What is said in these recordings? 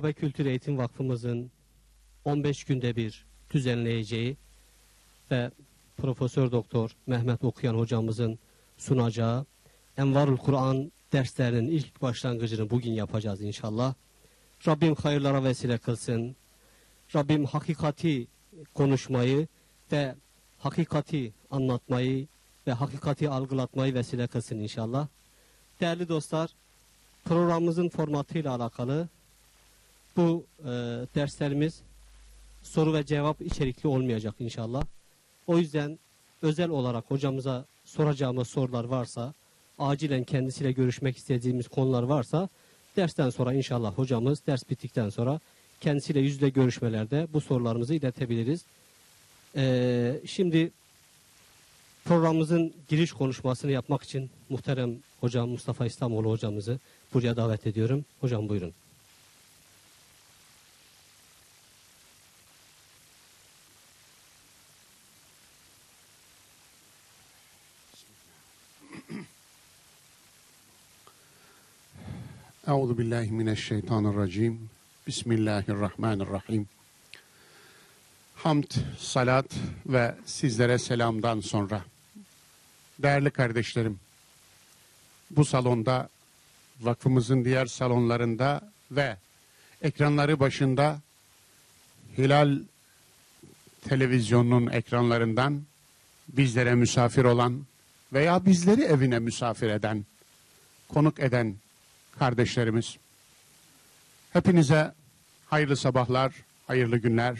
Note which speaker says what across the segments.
Speaker 1: Akabe Kültür Eğitim Vakfımızın 15 günde bir düzenleyeceği ve Profesör Doktor Mehmet Okuyan hocamızın sunacağı Envarul Kur'an derslerinin ilk başlangıcını bugün yapacağız inşallah. Rabbim hayırlara vesile kılsın. Rabbim hakikati konuşmayı ve hakikati anlatmayı ve hakikati algılatmayı vesile kılsın inşallah. Değerli dostlar, programımızın formatıyla alakalı bu e, derslerimiz soru ve cevap içerikli olmayacak inşallah. O yüzden özel olarak hocamıza soracağımız sorular varsa, acilen kendisiyle görüşmek istediğimiz konular varsa, dersten sonra inşallah hocamız ders bittikten sonra kendisiyle yüzde görüşmelerde bu sorularımızı iletebiliriz. Ee, şimdi programımızın giriş konuşmasını yapmak için muhterem hocam Mustafa İslamoğlu hocamızı buraya davet ediyorum. Hocam buyurun.
Speaker 2: Euzu billahi mineşşeytanirracim. Bismillahirrahmanirrahim. Hamd, salat ve sizlere selamdan sonra değerli kardeşlerim bu salonda vakfımızın diğer salonlarında ve ekranları başında Hilal televizyonunun ekranlarından bizlere misafir olan veya bizleri evine misafir eden, konuk eden kardeşlerimiz. Hepinize hayırlı sabahlar, hayırlı günler,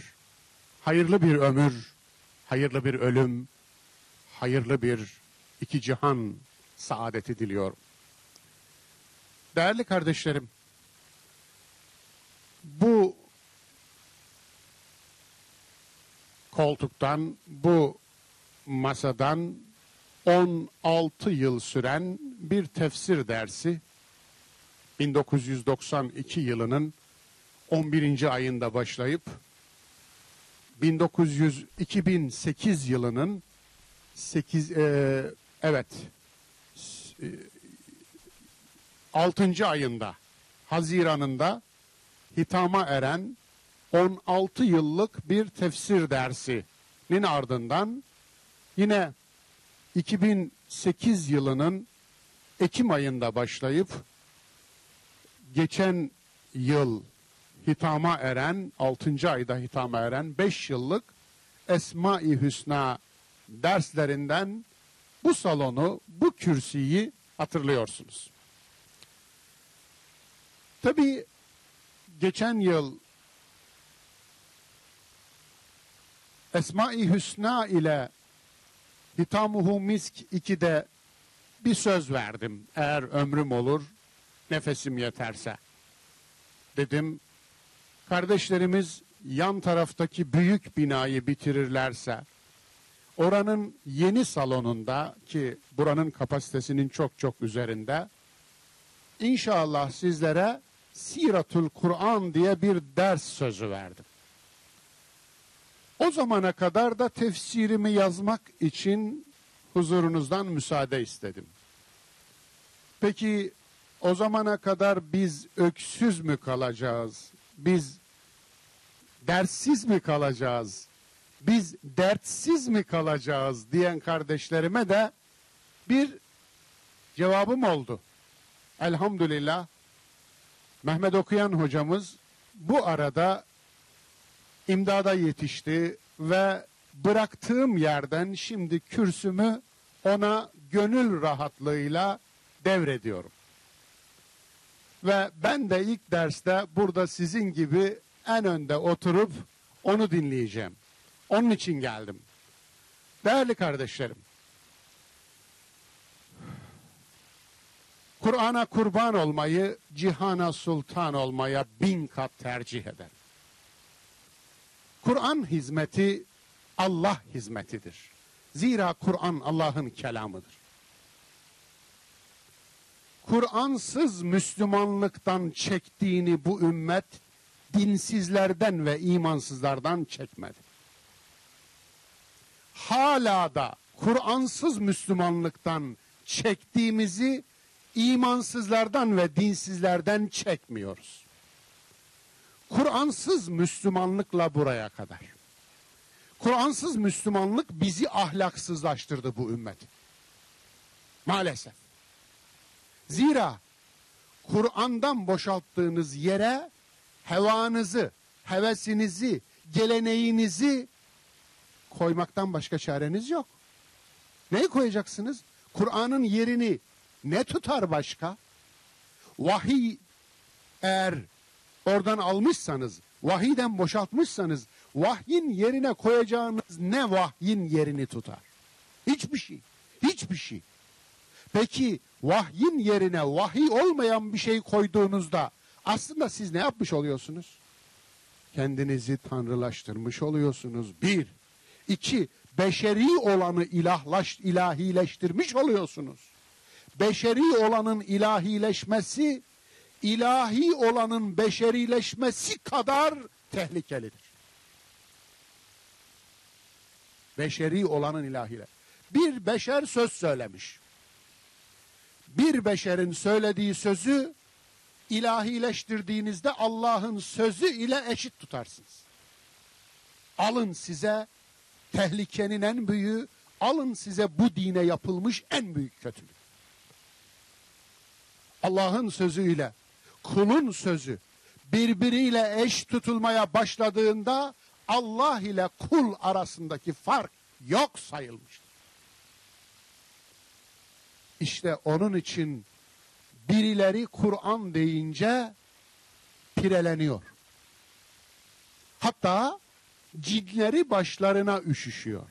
Speaker 2: hayırlı bir ömür, hayırlı bir ölüm, hayırlı bir iki cihan saadeti diliyorum. Değerli kardeşlerim, bu koltuktan, bu masadan 16 yıl süren bir tefsir dersi 1992 yılının 11. ayında başlayıp 1900 2008 yılının 8 e, evet e, 6. ayında Haziran'ında hitama eren 16 yıllık bir tefsir dersinin ardından yine 2008 yılının Ekim ayında başlayıp geçen yıl hitama eren, 6. ayda hitama eren 5 yıllık Esma-i Hüsna derslerinden bu salonu, bu kürsüyü hatırlıyorsunuz. Tabii geçen yıl Esma-i Hüsna ile Hitamuhu Misk 2'de bir söz verdim. Eğer ömrüm olur, nefesim yeterse. Dedim, kardeşlerimiz yan taraftaki büyük binayı bitirirlerse, oranın yeni salonunda ki buranın kapasitesinin çok çok üzerinde, inşallah sizlere Siratul Kur'an diye bir ders sözü verdim. O zamana kadar da tefsirimi yazmak için huzurunuzdan müsaade istedim. Peki o zamana kadar biz öksüz mü kalacağız? Biz derssiz mi kalacağız? Biz dertsiz mi kalacağız diyen kardeşlerime de bir cevabım oldu. Elhamdülillah Mehmet Okuyan hocamız bu arada imdada yetişti ve bıraktığım yerden şimdi kürsümü ona gönül rahatlığıyla devrediyorum. Ve ben de ilk derste burada sizin gibi en önde oturup onu dinleyeceğim. Onun için geldim. Değerli kardeşlerim, Kur'an'a kurban olmayı, cihana sultan olmaya bin kat tercih eder. Kur'an hizmeti Allah hizmetidir. Zira Kur'an Allah'ın kelamıdır. Kur'ansız Müslümanlıktan çektiğini bu ümmet dinsizlerden ve imansızlardan çekmedi. Hala da Kur'ansız Müslümanlıktan çektiğimizi imansızlardan ve dinsizlerden çekmiyoruz. Kur'ansız Müslümanlıkla buraya kadar. Kur'ansız Müslümanlık bizi ahlaksızlaştırdı bu ümmet. Maalesef. Zira Kur'an'dan boşalttığınız yere hevanızı, hevesinizi, geleneğinizi koymaktan başka çareniz yok. Neyi koyacaksınız? Kur'an'ın yerini ne tutar başka? Vahiy eğer oradan almışsanız, vahiyden boşaltmışsanız, vahyin yerine koyacağınız ne vahyin yerini tutar? Hiçbir şey. Hiçbir şey. Peki vahyin yerine vahiy olmayan bir şey koyduğunuzda aslında siz ne yapmış oluyorsunuz? Kendinizi tanrılaştırmış oluyorsunuz. Bir. İki, beşeri olanı ilahlaş, ilahileştirmiş oluyorsunuz. Beşeri olanın ilahileşmesi, ilahi olanın beşerileşmesi kadar tehlikelidir. Beşeri olanın ilahile. Bir beşer söz söylemiş. Bir beşerin söylediği sözü ilahileştirdiğinizde Allah'ın sözü ile eşit tutarsınız. Alın size tehlikenin en büyüğü, alın size bu dine yapılmış en büyük kötülük. Allah'ın sözüyle kulun sözü birbiriyle eş tutulmaya başladığında Allah ile kul arasındaki fark yok sayılmıştır. İşte onun için birileri Kur'an deyince pireleniyor. Hatta cinleri başlarına üşüşüyor.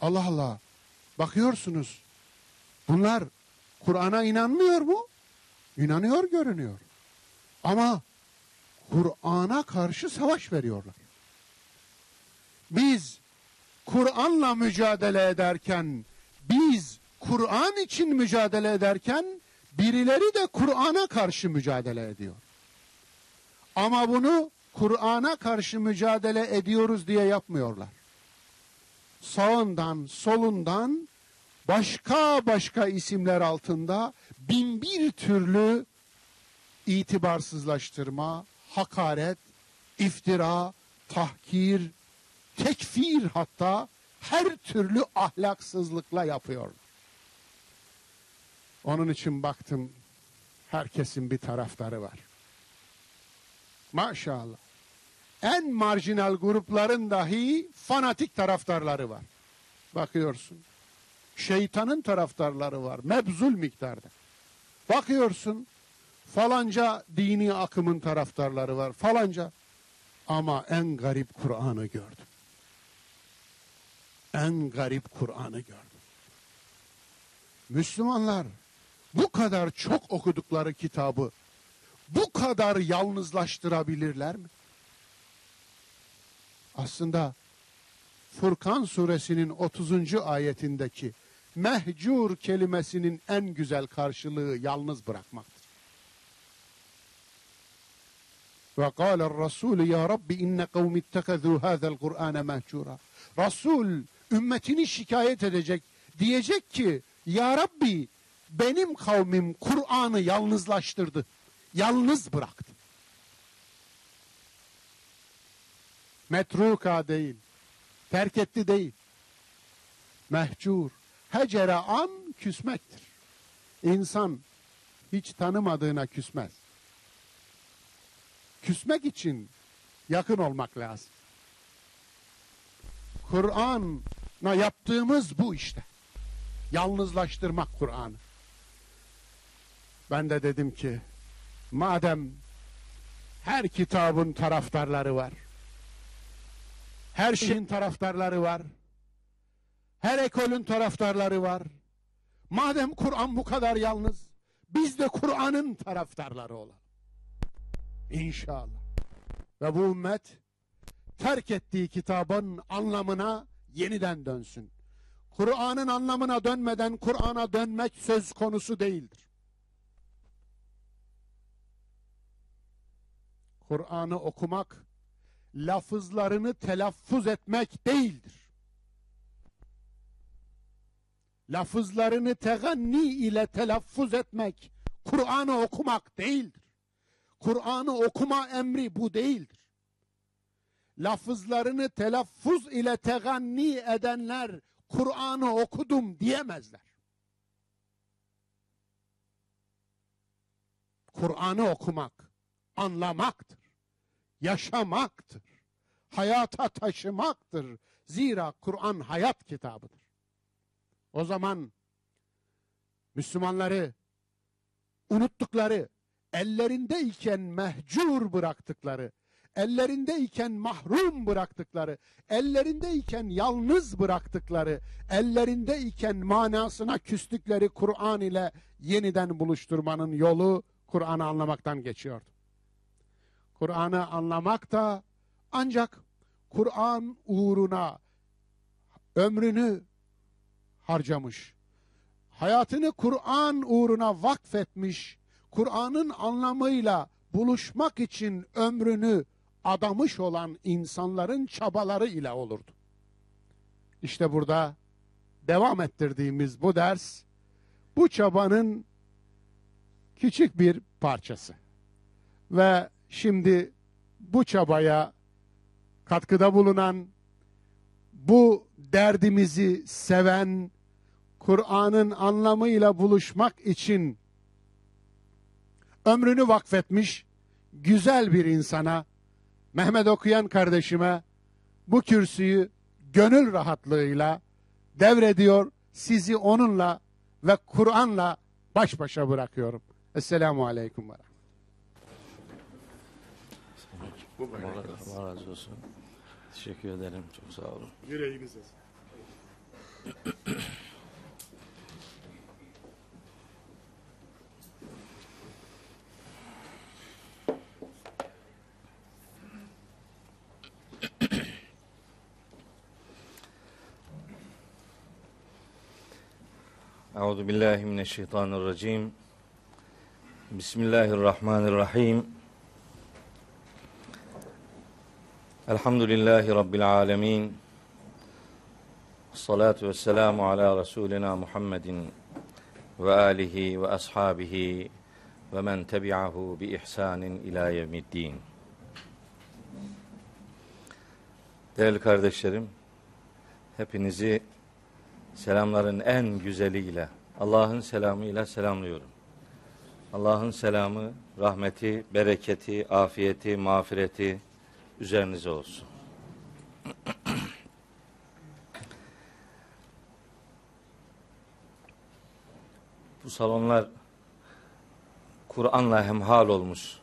Speaker 2: Allah Allah. Bakıyorsunuz. Bunlar Kur'an'a inanmıyor mu? İnanıyor görünüyor. Ama Kur'an'a karşı savaş veriyorlar. Biz Kur'an'la mücadele ederken, biz Kur'an için mücadele ederken birileri de Kur'an'a karşı mücadele ediyor. Ama bunu Kur'an'a karşı mücadele ediyoruz diye yapmıyorlar. Sağından, solundan başka başka isimler altında bin bir türlü itibarsızlaştırma, hakaret, iftira, tahkir, tekfir hatta her türlü ahlaksızlıkla yapıyorlar. Onun için baktım herkesin bir taraftarı var. Maşallah. En marjinal grupların dahi fanatik taraftarları var. Bakıyorsun. Şeytanın taraftarları var. Mebzul miktarda. Bakıyorsun. Falanca dini akımın taraftarları var. Falanca. Ama en garip Kur'an'ı gördüm. En garip Kur'an'ı gördüm. Müslümanlar bu kadar çok okudukları kitabı bu kadar yalnızlaştırabilirler mi? Aslında Furkan suresinin 30. ayetindeki mehcur kelimesinin en güzel karşılığı yalnız bırakmaktır. Ve kâle Resul ya Rabbi inne kavmi ittekazû hâzel Kur'âne mehcura. Resul ümmetini şikayet edecek. Diyecek ki ya Rabbi benim kavmim Kur'an'ı yalnızlaştırdı. Yalnız bıraktı. Metruka değil. Terk etti değil. Mehcur. Hecere an küsmektir. İnsan hiç tanımadığına küsmez. Küsmek için yakın olmak lazım. Kur'an'a yaptığımız bu işte. Yalnızlaştırmak Kur'an'ı. Ben de dedim ki madem her kitabın taraftarları var. Her şeyin taraftarları var. Her ekolün taraftarları var. Madem Kur'an bu kadar yalnız, biz de Kur'an'ın taraftarları olalım. İnşallah. Ve bu ümmet terk ettiği kitabın anlamına yeniden dönsün. Kur'an'ın anlamına dönmeden Kur'an'a dönmek söz konusu değildir. Kur'an'ı okumak, lafızlarını telaffuz etmek değildir. lafızlarını teganni ile telaffuz etmek, Kur'an'ı okumak değildir. Kur'an'ı okuma emri bu değildir. Lafızlarını telaffuz ile teganni edenler Kur'an'ı okudum diyemezler. Kur'an'ı okumak, anlamaktır, yaşamaktır, hayata taşımaktır. Zira Kur'an hayat kitabıdır. O zaman Müslümanları unuttukları, ellerindeyken mehcur bıraktıkları, ellerindeyken mahrum bıraktıkları, ellerindeyken yalnız bıraktıkları, ellerindeyken manasına küstükleri Kur'an ile yeniden buluşturmanın yolu Kur'an'ı anlamaktan geçiyordu. Kur'an'ı anlamak da ancak Kur'an uğruna ömrünü harcamış, hayatını Kur'an uğruna vakfetmiş, Kur'an'ın anlamıyla buluşmak için ömrünü adamış olan insanların çabaları ile olurdu. İşte burada devam ettirdiğimiz bu ders bu çabanın küçük bir parçası. Ve şimdi bu çabaya katkıda bulunan, bu derdimizi seven, Kur'an'ın anlamıyla buluşmak için ömrünü vakfetmiş güzel bir insana, Mehmet Okuyan kardeşime bu kürsüyü gönül rahatlığıyla devrediyor, sizi onunla ve Kur'an'la baş başa bırakıyorum. Esselamu Aleyküm ve
Speaker 3: Allah razı olsun. Teşekkür ederim. Çok sağ olun.
Speaker 2: Yüreğinize.
Speaker 3: Euzu billahi mineşşeytanirracim. Bismillahirrahmanirrahim. Elhamdülillahi rabbil alamin. Salatu vesselamu ala Resulina Muhammedin ve alihi ve ashabihi ve men tebi'ahu bi ihsanin ila yevmiddin. Değerli kardeşlerim, hepinizi selamların en güzeliyle, Allah'ın selamıyla selamlıyorum. Allah'ın selamı, rahmeti, bereketi, afiyeti, mağfireti üzerinize olsun. Bu salonlar Kur'an'la hemhal olmuş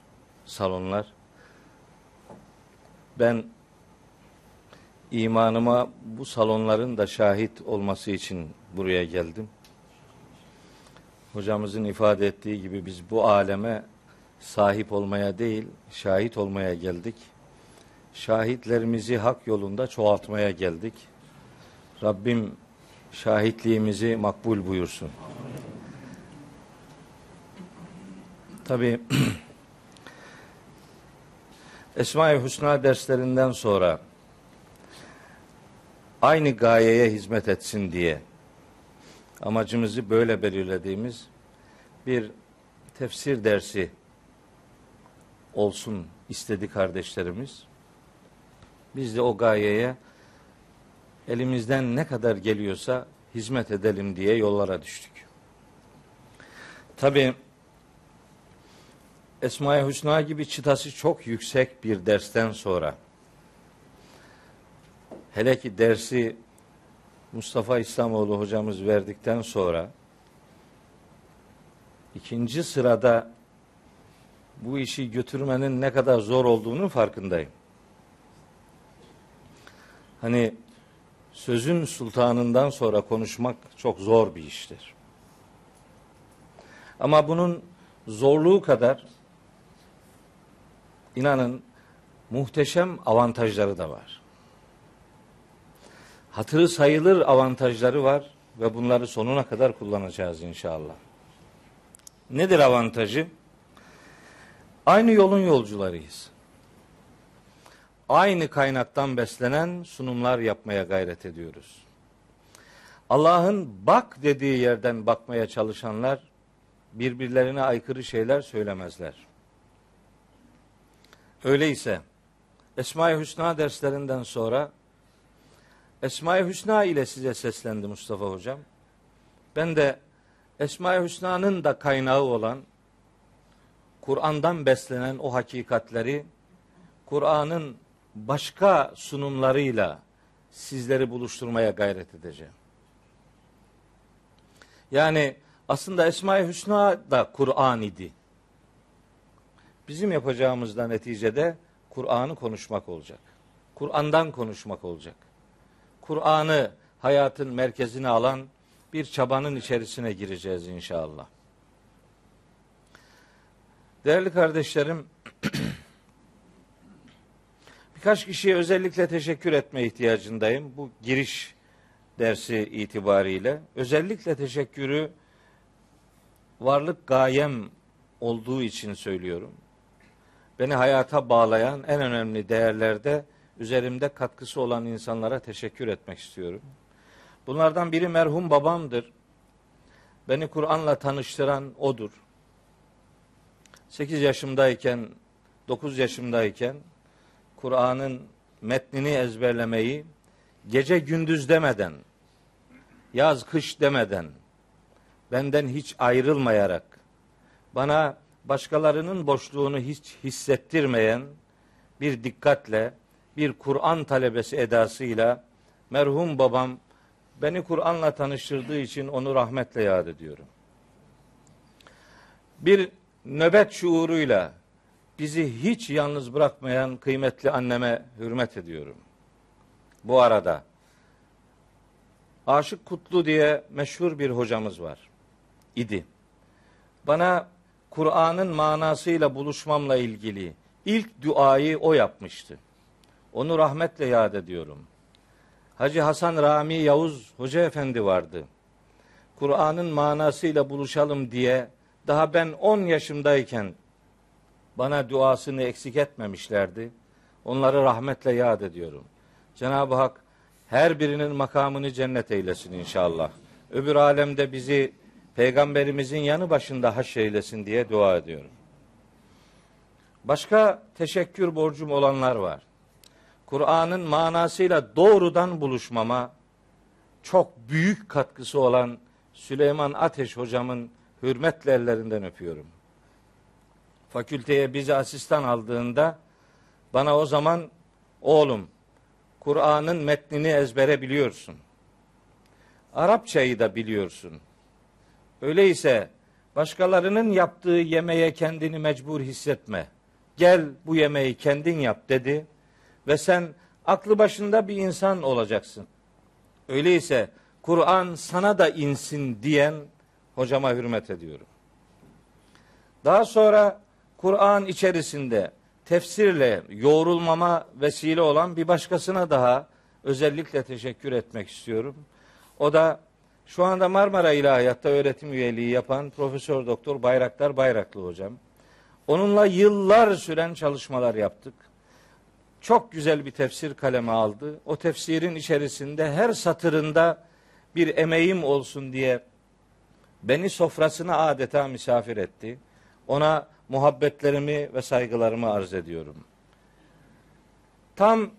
Speaker 3: salonlar. Ben imanıma bu salonların da şahit olması için buraya geldim. Hocamızın ifade ettiği gibi biz bu aleme sahip olmaya değil, şahit olmaya geldik. Şahitlerimizi hak yolunda çoğaltmaya geldik. Rabbim şahitliğimizi makbul buyursun. Tabi Esma-i Hüsna derslerinden sonra aynı gayeye hizmet etsin diye amacımızı böyle belirlediğimiz bir tefsir dersi olsun istedi kardeşlerimiz. Biz de o gayeye elimizden ne kadar geliyorsa hizmet edelim diye yollara düştük. Tabi Esma-i Hüsna gibi çıtası çok yüksek bir dersten sonra hele ki dersi Mustafa İslamoğlu hocamız verdikten sonra ikinci sırada bu işi götürmenin ne kadar zor olduğunu farkındayım. Hani sözün sultanından sonra konuşmak çok zor bir iştir. Ama bunun zorluğu kadar inanın muhteşem avantajları da var. Hatırı sayılır avantajları var ve bunları sonuna kadar kullanacağız inşallah. Nedir avantajı? Aynı yolun yolcularıyız. Aynı kaynaktan beslenen sunumlar yapmaya gayret ediyoruz. Allah'ın bak dediği yerden bakmaya çalışanlar birbirlerine aykırı şeyler söylemezler. Öyleyse Esma-i Hüsna derslerinden sonra Esma-i Hüsna ile size seslendi Mustafa Hocam. Ben de Esma-i Hüsna'nın da kaynağı olan Kur'an'dan beslenen o hakikatleri Kur'an'ın başka sunumlarıyla sizleri buluşturmaya gayret edeceğim. Yani aslında Esma-i Hüsna da Kur'an idi. Bizim yapacağımız da neticede Kur'an'ı konuşmak olacak. Kur'an'dan konuşmak olacak. Kur'an'ı hayatın merkezine alan bir çabanın içerisine gireceğiz inşallah. Değerli kardeşlerim, birkaç kişiye özellikle teşekkür etme ihtiyacındayım. Bu giriş dersi itibariyle. Özellikle teşekkürü varlık gayem olduğu için söylüyorum. Beni hayata bağlayan en önemli değerlerde üzerimde katkısı olan insanlara teşekkür etmek istiyorum. Bunlardan biri merhum babamdır. Beni Kur'an'la tanıştıran odur. 8 yaşımdayken, 9 yaşımdayken Kur'an'ın metnini ezberlemeyi gece gündüz demeden, yaz kış demeden, benden hiç ayrılmayarak, bana başkalarının boşluğunu hiç hissettirmeyen bir dikkatle, bir Kur'an talebesi edasıyla merhum babam beni Kur'an'la tanıştırdığı için onu rahmetle yad ediyorum. Bir nöbet şuuruyla bizi hiç yalnız bırakmayan kıymetli anneme hürmet ediyorum. Bu arada Aşık Kutlu diye meşhur bir hocamız var. idi. Bana Kur'an'ın manasıyla buluşmamla ilgili ilk duayı o yapmıştı. Onu rahmetle yad ediyorum. Hacı Hasan Rami Yavuz Hoca Efendi vardı. Kur'an'ın manasıyla buluşalım diye daha ben 10 yaşımdayken bana duasını eksik etmemişlerdi. Onları rahmetle yad ediyorum. Cenab-ı Hak her birinin makamını cennet eylesin inşallah. Öbür alemde bizi peygamberimizin yanı başında haş eylesin diye dua ediyorum. Başka teşekkür borcum olanlar var. Kur'an'ın manasıyla doğrudan buluşmama çok büyük katkısı olan Süleyman Ateş hocamın hürmetle ellerinden öpüyorum. Fakülteye bizi asistan aldığında bana o zaman oğlum Kur'an'ın metnini ezbere biliyorsun. Arapçayı da biliyorsun. Öyleyse başkalarının yaptığı yemeğe kendini mecbur hissetme. Gel bu yemeği kendin yap dedi ve sen aklı başında bir insan olacaksın. Öyleyse Kur'an sana da insin diyen hocama hürmet ediyorum. Daha sonra Kur'an içerisinde tefsirle yoğrulmama vesile olan bir başkasına daha özellikle teşekkür etmek istiyorum. O da şu anda Marmara İlahiyat'ta öğretim üyeliği yapan Profesör Doktor Bayraktar Bayraklı hocam. Onunla yıllar süren çalışmalar yaptık. Çok güzel bir tefsir kaleme aldı. O tefsirin içerisinde her satırında bir emeğim olsun diye beni sofrasına adeta misafir etti. Ona muhabbetlerimi ve saygılarımı arz ediyorum. Tam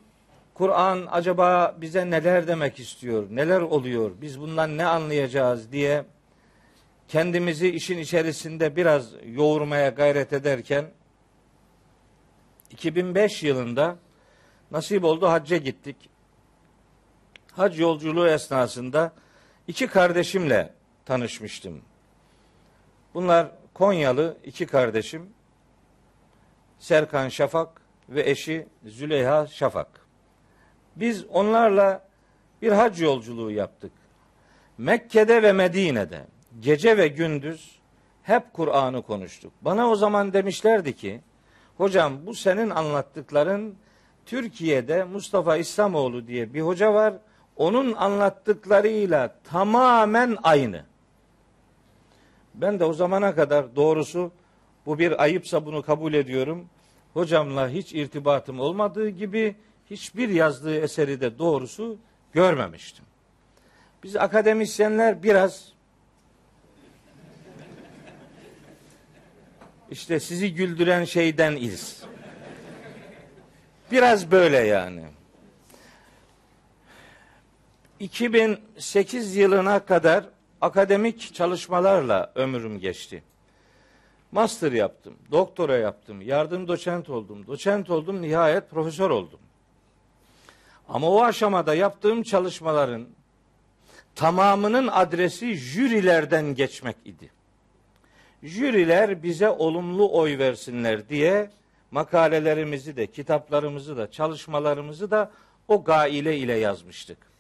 Speaker 3: Kur'an acaba bize neler demek istiyor, neler oluyor, biz bundan ne anlayacağız diye kendimizi işin içerisinde biraz yoğurmaya gayret ederken 2005 yılında nasip oldu hacca gittik. Hac yolculuğu esnasında iki kardeşimle tanışmıştım. Bunlar Konyalı iki kardeşim Serkan Şafak ve eşi Züleyha Şafak. Biz onlarla bir hac yolculuğu yaptık. Mekke'de ve Medine'de gece ve gündüz hep Kur'an'ı konuştuk. Bana o zaman demişlerdi ki, hocam bu senin anlattıkların Türkiye'de Mustafa İslamoğlu diye bir hoca var. Onun anlattıklarıyla tamamen aynı. Ben de o zamana kadar doğrusu bu bir ayıpsa bunu kabul ediyorum. Hocamla hiç irtibatım olmadığı gibi hiçbir yazdığı eseri de doğrusu görmemiştim. Biz akademisyenler biraz işte sizi güldüren şeyden iz. Biraz böyle yani. 2008 yılına kadar akademik çalışmalarla ömrüm geçti. Master yaptım, doktora yaptım, yardım doçent oldum, doçent oldum, nihayet profesör oldum. Ama o aşamada yaptığım çalışmaların tamamının adresi jürilerden geçmek idi. Jüriler bize olumlu oy versinler diye makalelerimizi de, kitaplarımızı da, çalışmalarımızı da o gaile ile yazmıştık.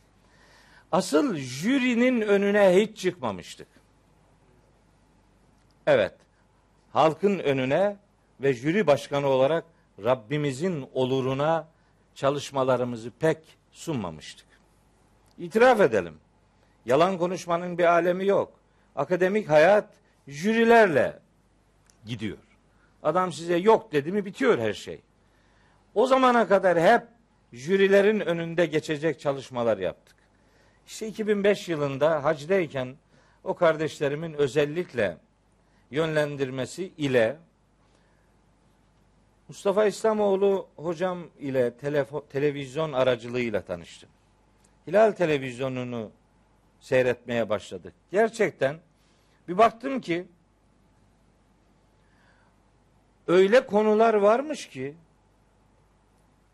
Speaker 3: Asıl jürinin önüne hiç çıkmamıştık. Evet, halkın önüne ve jüri başkanı olarak Rabbimizin oluruna çalışmalarımızı pek sunmamıştık. İtiraf edelim. Yalan konuşmanın bir alemi yok. Akademik hayat jürilerle gidiyor. Adam size yok dedi mi bitiyor her şey. O zamana kadar hep jürilerin önünde geçecek çalışmalar yaptık. İşte 2005 yılında hacdayken o kardeşlerimin özellikle yönlendirmesi ile Mustafa İslamoğlu hocam ile telefo- televizyon aracılığıyla tanıştım. Hilal televizyonunu seyretmeye başladık. Gerçekten bir baktım ki öyle konular varmış ki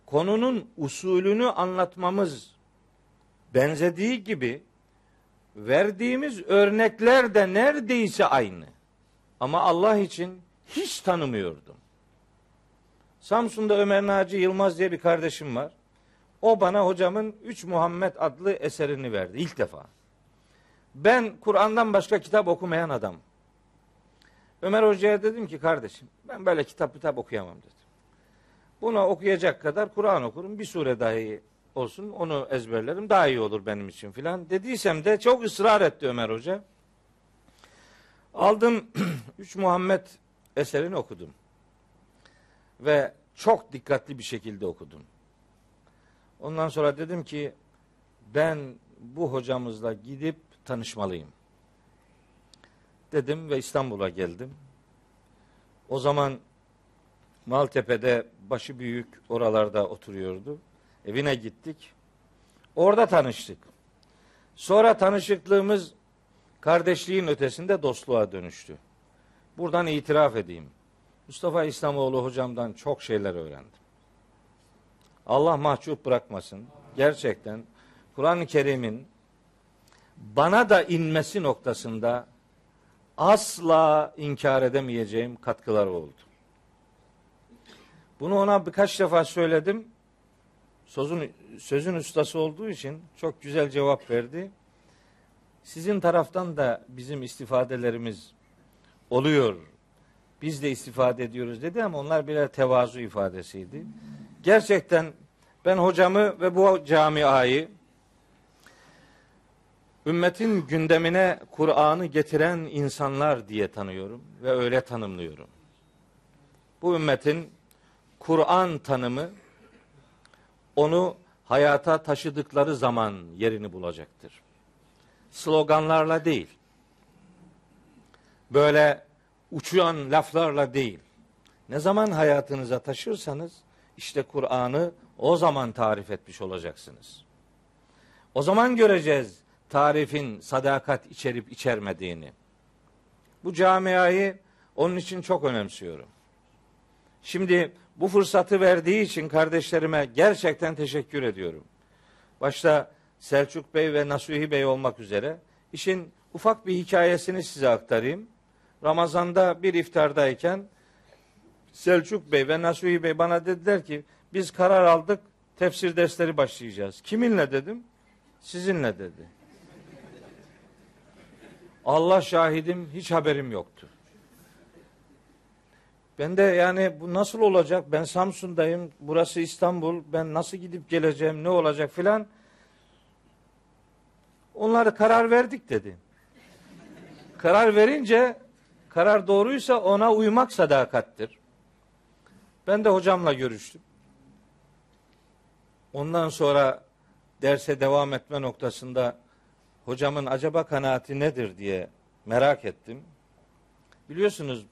Speaker 3: konunun usulünü anlatmamız benzediği gibi verdiğimiz örnekler de neredeyse aynı. Ama Allah için hiç tanımıyordum. Samsun'da Ömer Naci Yılmaz diye bir kardeşim var. O bana hocamın Üç Muhammed adlı eserini verdi ilk defa. Ben Kur'an'dan başka kitap okumayan adam. Ömer Hoca'ya dedim ki kardeşim ben böyle kitap kitap okuyamam dedim. Buna okuyacak kadar Kur'an okurum. Bir sure dahi olsun onu ezberlerim daha iyi olur benim için filan. Dediysem de çok ısrar etti Ömer Hoca. Aldım Üç Muhammed eserini okudum. Ve çok dikkatli bir şekilde okudum. Ondan sonra dedim ki ben bu hocamızla gidip tanışmalıyım. Dedim ve İstanbul'a geldim. O zaman Maltepe'de başı büyük oralarda oturuyordu. Evine gittik. Orada tanıştık. Sonra tanışıklığımız kardeşliğin ötesinde dostluğa dönüştü. Buradan itiraf edeyim. Mustafa İslamoğlu hocamdan çok şeyler öğrendim. Allah mahcup bırakmasın. Gerçekten Kur'an-ı Kerim'in bana da inmesi noktasında asla inkar edemeyeceğim katkılar oldu. Bunu ona birkaç defa söyledim. Sözün, sözün ustası olduğu için çok güzel cevap verdi. Sizin taraftan da bizim istifadelerimiz oluyor. Biz de istifade ediyoruz dedi ama onlar birer tevazu ifadesiydi. Gerçekten ben hocamı ve bu camiayı ümmetin gündemine Kur'an'ı getiren insanlar diye tanıyorum ve öyle tanımlıyorum. Bu ümmetin Kur'an tanımı onu hayata taşıdıkları zaman yerini bulacaktır. Sloganlarla değil. Böyle uçuyan laflarla değil. Ne zaman hayatınıza taşırsanız işte Kur'an'ı o zaman tarif etmiş olacaksınız. O zaman göreceğiz tarifin sadakat içerip içermediğini. Bu camiayı onun için çok önemsiyorum. Şimdi bu fırsatı verdiği için kardeşlerime gerçekten teşekkür ediyorum. Başta Selçuk Bey ve Nasuhi Bey olmak üzere işin ufak bir hikayesini size aktarayım. Ramazan'da bir iftardayken Selçuk Bey ve Nasuhi Bey bana dediler ki biz karar aldık tefsir dersleri başlayacağız. Kiminle dedim? Sizinle dedi. Allah şahidim hiç haberim yoktu. Ben de yani bu nasıl olacak? Ben Samsun'dayım. Burası İstanbul. Ben nasıl gidip geleceğim? Ne olacak filan. Onları karar verdik dedi. Karar verince karar doğruysa ona uymak sadakattir. Ben de hocamla görüştüm. Ondan sonra derse devam etme noktasında hocamın acaba kanaati nedir diye merak ettim. Biliyorsunuz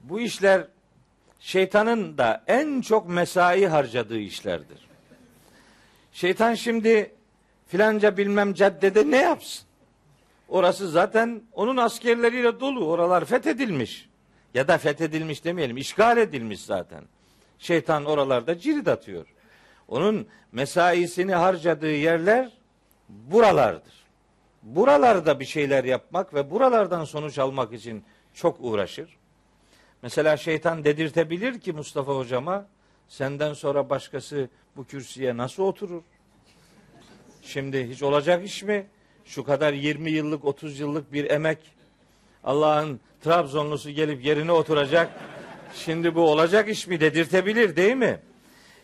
Speaker 3: bu işler şeytanın da en çok mesai harcadığı işlerdir. Şeytan şimdi filanca bilmem caddede ne yapsın? Orası zaten onun askerleriyle dolu. Oralar fethedilmiş. Ya da fethedilmiş demeyelim. işgal edilmiş zaten. Şeytan oralarda cirit atıyor. Onun mesaisini harcadığı yerler buralardır. Buralarda bir şeyler yapmak ve buralardan sonuç almak için çok uğraşır. Mesela şeytan dedirtebilir ki Mustafa hocama senden sonra başkası bu kürsüye nasıl oturur? Şimdi hiç olacak iş mi? Şu kadar 20 yıllık 30 yıllık bir emek Allah'ın Trabzonlusu gelip yerine oturacak. Şimdi bu olacak iş mi dedirtebilir değil mi?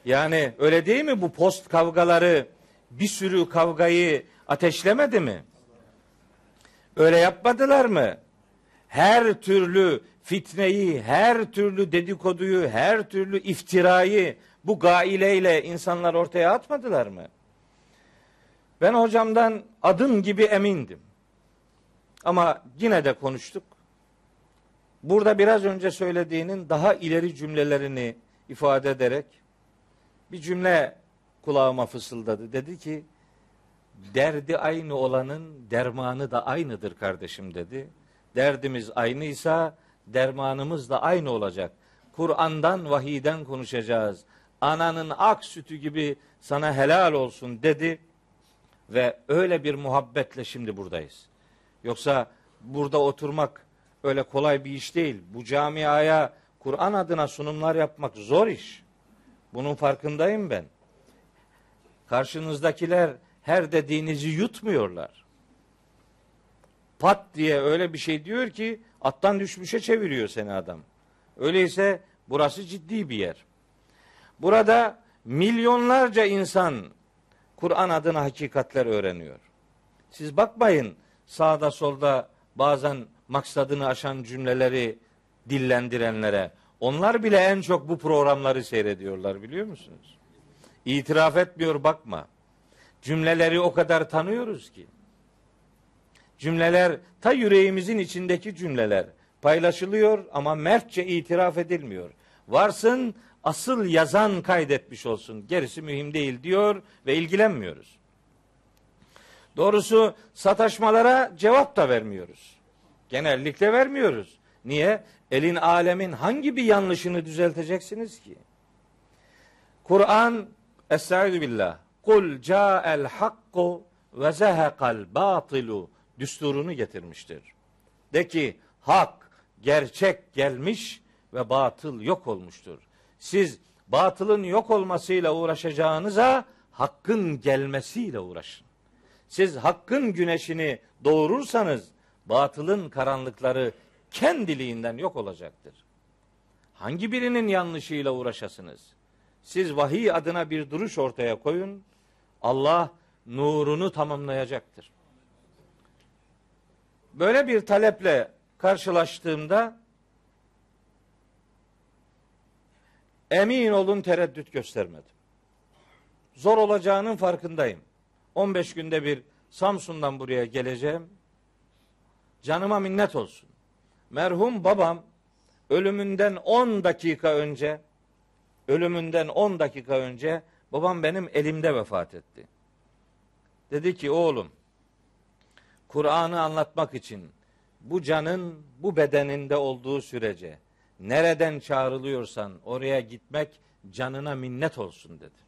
Speaker 3: Yani öyle değil mi bu post kavgaları bir sürü kavgayı ateşlemedi mi? Öyle yapmadılar mı? Her türlü fitneyi, her türlü dedikoduyu, her türlü iftirayı bu gaileyle insanlar ortaya atmadılar mı? Ben hocamdan adım gibi emindim. Ama yine de konuştuk. Burada biraz önce söylediğinin daha ileri cümlelerini ifade ederek bir cümle kulağıma fısıldadı. Dedi ki derdi aynı olanın dermanı da aynıdır kardeşim dedi. Derdimiz aynıysa dermanımız da aynı olacak. Kur'an'dan, vahiden konuşacağız. Ananın ak sütü gibi sana helal olsun dedi ve öyle bir muhabbetle şimdi buradayız. Yoksa burada oturmak öyle kolay bir iş değil. Bu camiaya Kur'an adına sunumlar yapmak zor iş. Bunun farkındayım ben. Karşınızdakiler her dediğinizi yutmuyorlar. Pat diye öyle bir şey diyor ki attan düşmüşe çeviriyor seni adam. Öyleyse burası ciddi bir yer. Burada milyonlarca insan Kur'an adına hakikatler öğreniyor. Siz bakmayın sağda solda bazen maksadını aşan cümleleri dillendirenlere. Onlar bile en çok bu programları seyrediyorlar biliyor musunuz? İtiraf etmiyor bakma. Cümleleri o kadar tanıyoruz ki. Cümleler ta yüreğimizin içindeki cümleler paylaşılıyor ama mertçe itiraf edilmiyor. Varsın asıl yazan kaydetmiş olsun. Gerisi mühim değil diyor ve ilgilenmiyoruz. Doğrusu sataşmalara cevap da vermiyoruz. Genellikle vermiyoruz. Niye? Elin alemin hangi bir yanlışını düzelteceksiniz ki? Kur'an Estaizu billah. Kul ca'el hakku ve zehekal batilu düsturunu getirmiştir. De ki hak, gerçek gelmiş ve batıl yok olmuştur. Siz batılın yok olmasıyla uğraşacağınıza hakkın gelmesiyle uğraşın. Siz hakkın güneşini doğurursanız batılın karanlıkları kendiliğinden yok olacaktır. Hangi birinin yanlışıyla uğraşasınız? Siz vahiy adına bir duruş ortaya koyun. Allah nurunu tamamlayacaktır. Böyle bir taleple karşılaştığımda emin olun tereddüt göstermedim. Zor olacağının farkındayım. 15 günde bir Samsun'dan buraya geleceğim. Canıma minnet olsun. Merhum babam ölümünden 10 dakika önce ölümünden 10 dakika önce babam benim elimde vefat etti. Dedi ki oğlum Kur'an'ı anlatmak için bu canın bu bedeninde olduğu sürece nereden çağrılıyorsan oraya gitmek canına minnet olsun dedi.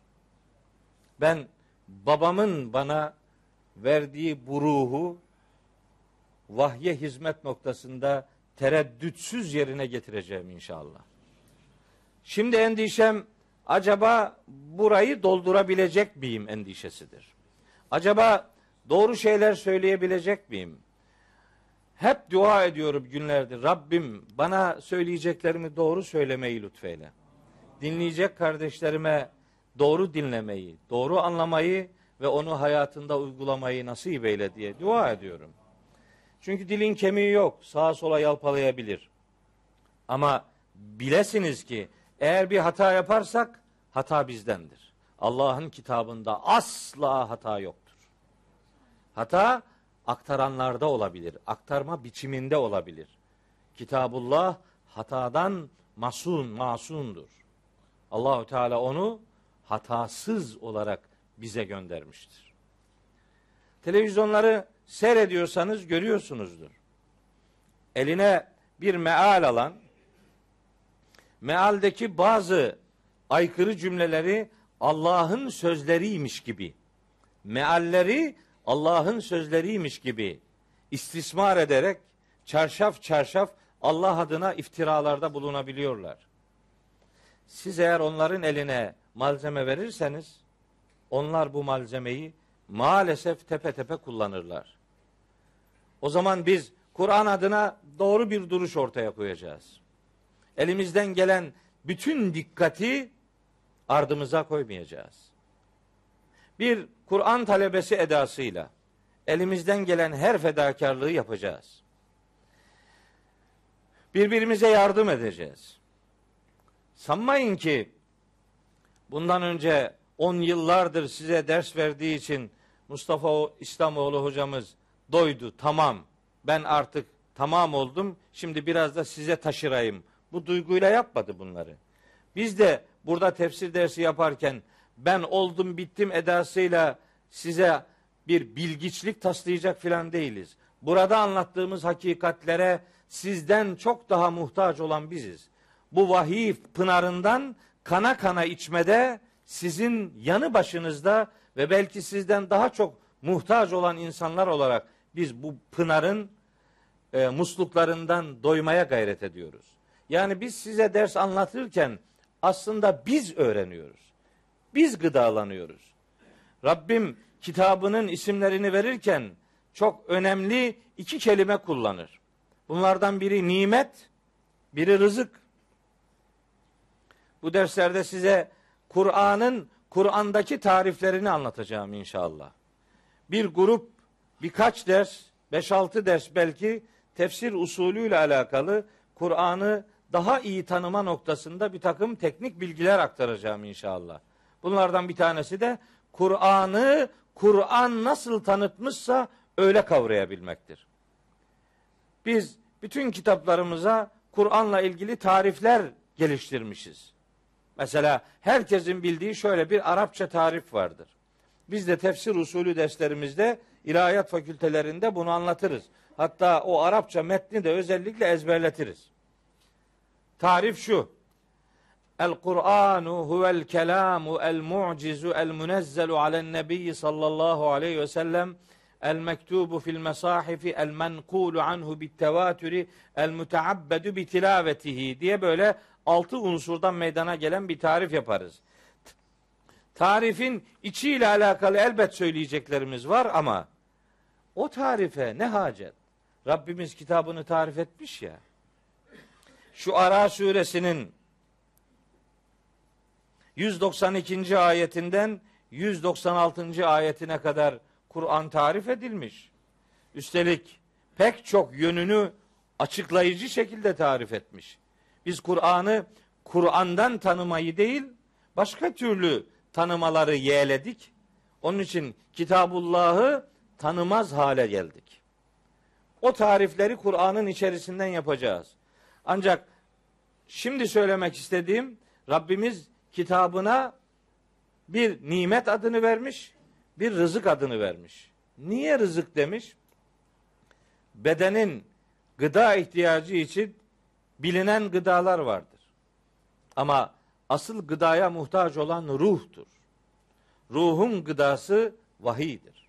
Speaker 3: Ben babamın bana verdiği bu ruhu vahye hizmet noktasında tereddütsüz yerine getireceğim inşallah. Şimdi endişem acaba burayı doldurabilecek miyim endişesidir. Acaba doğru şeyler söyleyebilecek miyim? Hep dua ediyorum günlerdir. Rabbim bana söyleyeceklerimi doğru söylemeyi lütfeyle. Dinleyecek kardeşlerime doğru dinlemeyi, doğru anlamayı ve onu hayatında uygulamayı nasip eyle diye dua ediyorum. Çünkü dilin kemiği yok. Sağa sola yalpalayabilir. Ama bilesiniz ki eğer bir hata yaparsak hata bizdendir. Allah'ın kitabında asla hata yoktur. Hata aktaranlarda olabilir. Aktarma biçiminde olabilir. Kitabullah hatadan masun, masundur. Allahü Teala onu hatasız olarak bize göndermiştir. Televizyonları seyrediyorsanız görüyorsunuzdur. Eline bir meal alan, mealdeki bazı aykırı cümleleri Allah'ın sözleriymiş gibi, mealleri Allah'ın sözleriymiş gibi istismar ederek çarşaf çarşaf Allah adına iftiralarda bulunabiliyorlar. Siz eğer onların eline malzeme verirseniz onlar bu malzemeyi maalesef tepe tepe kullanırlar. O zaman biz Kur'an adına doğru bir duruş ortaya koyacağız. Elimizden gelen bütün dikkati ardımıza koymayacağız. Bir Kur'an talebesi edasıyla elimizden gelen her fedakarlığı yapacağız. Birbirimize yardım edeceğiz. Sanmayın ki bundan önce 10 yıllardır size ders verdiği için Mustafa İslamoğlu hocamız doydu tamam ben artık tamam oldum şimdi biraz da size taşırayım. Bu duyguyla yapmadı bunları. Biz de burada tefsir dersi yaparken ben oldum bittim edasıyla size bir bilgiçlik taslayacak filan değiliz. Burada anlattığımız hakikatlere sizden çok daha muhtaç olan biziz. Bu vahiy pınarından kana kana içmede sizin yanı başınızda ve belki sizden daha çok muhtaç olan insanlar olarak biz bu pınarın e, musluklarından doymaya gayret ediyoruz. Yani biz size ders anlatırken aslında biz öğreniyoruz. Biz gıdalanıyoruz. Rabbim kitabının isimlerini verirken çok önemli iki kelime kullanır. Bunlardan biri nimet, biri rızık. Bu derslerde size Kur'an'ın Kur'an'daki tariflerini anlatacağım inşallah. Bir grup birkaç ders, 5-6 ders belki tefsir usulüyle alakalı Kur'an'ı daha iyi tanıma noktasında bir takım teknik bilgiler aktaracağım inşallah. Bunlardan bir tanesi de Kur'an'ı Kur'an nasıl tanıtmışsa öyle kavrayabilmektir. Biz bütün kitaplarımıza Kur'an'la ilgili tarifler geliştirmişiz. Mesela herkesin bildiği şöyle bir Arapça tarif vardır. Biz de tefsir usulü derslerimizde ilahiyat fakültelerinde bunu anlatırız. Hatta o Arapça metni de özellikle ezberletiriz. Tarif şu. El Kur'anu huvel kelamu el mu'cizu el munezzelu alen nebiyyi sallallahu aleyhi ve sellem el mektubu fil mesahifi el menkulu anhu bit tevatüri el müteabbedu bi tilavetihi diye böyle altı unsurdan meydana gelen bir tarif yaparız. Tarifin içiyle alakalı elbet söyleyeceklerimiz var ama o tarife ne hacet? Rabbimiz kitabını tarif etmiş ya. Şu Ara suresinin 192. ayetinden 196. ayetine kadar Kur'an tarif edilmiş. Üstelik pek çok yönünü açıklayıcı şekilde tarif etmiş. Biz Kur'an'ı Kur'an'dan tanımayı değil, başka türlü tanımaları yeğledik. Onun için Kitabullah'ı tanımaz hale geldik. O tarifleri Kur'an'ın içerisinden yapacağız. Ancak şimdi söylemek istediğim Rabbimiz kitabına bir nimet adını vermiş, bir rızık adını vermiş. Niye rızık demiş? Bedenin gıda ihtiyacı için bilinen gıdalar vardır. Ama asıl gıdaya muhtaç olan ruhtur. Ruhun gıdası vahiydir.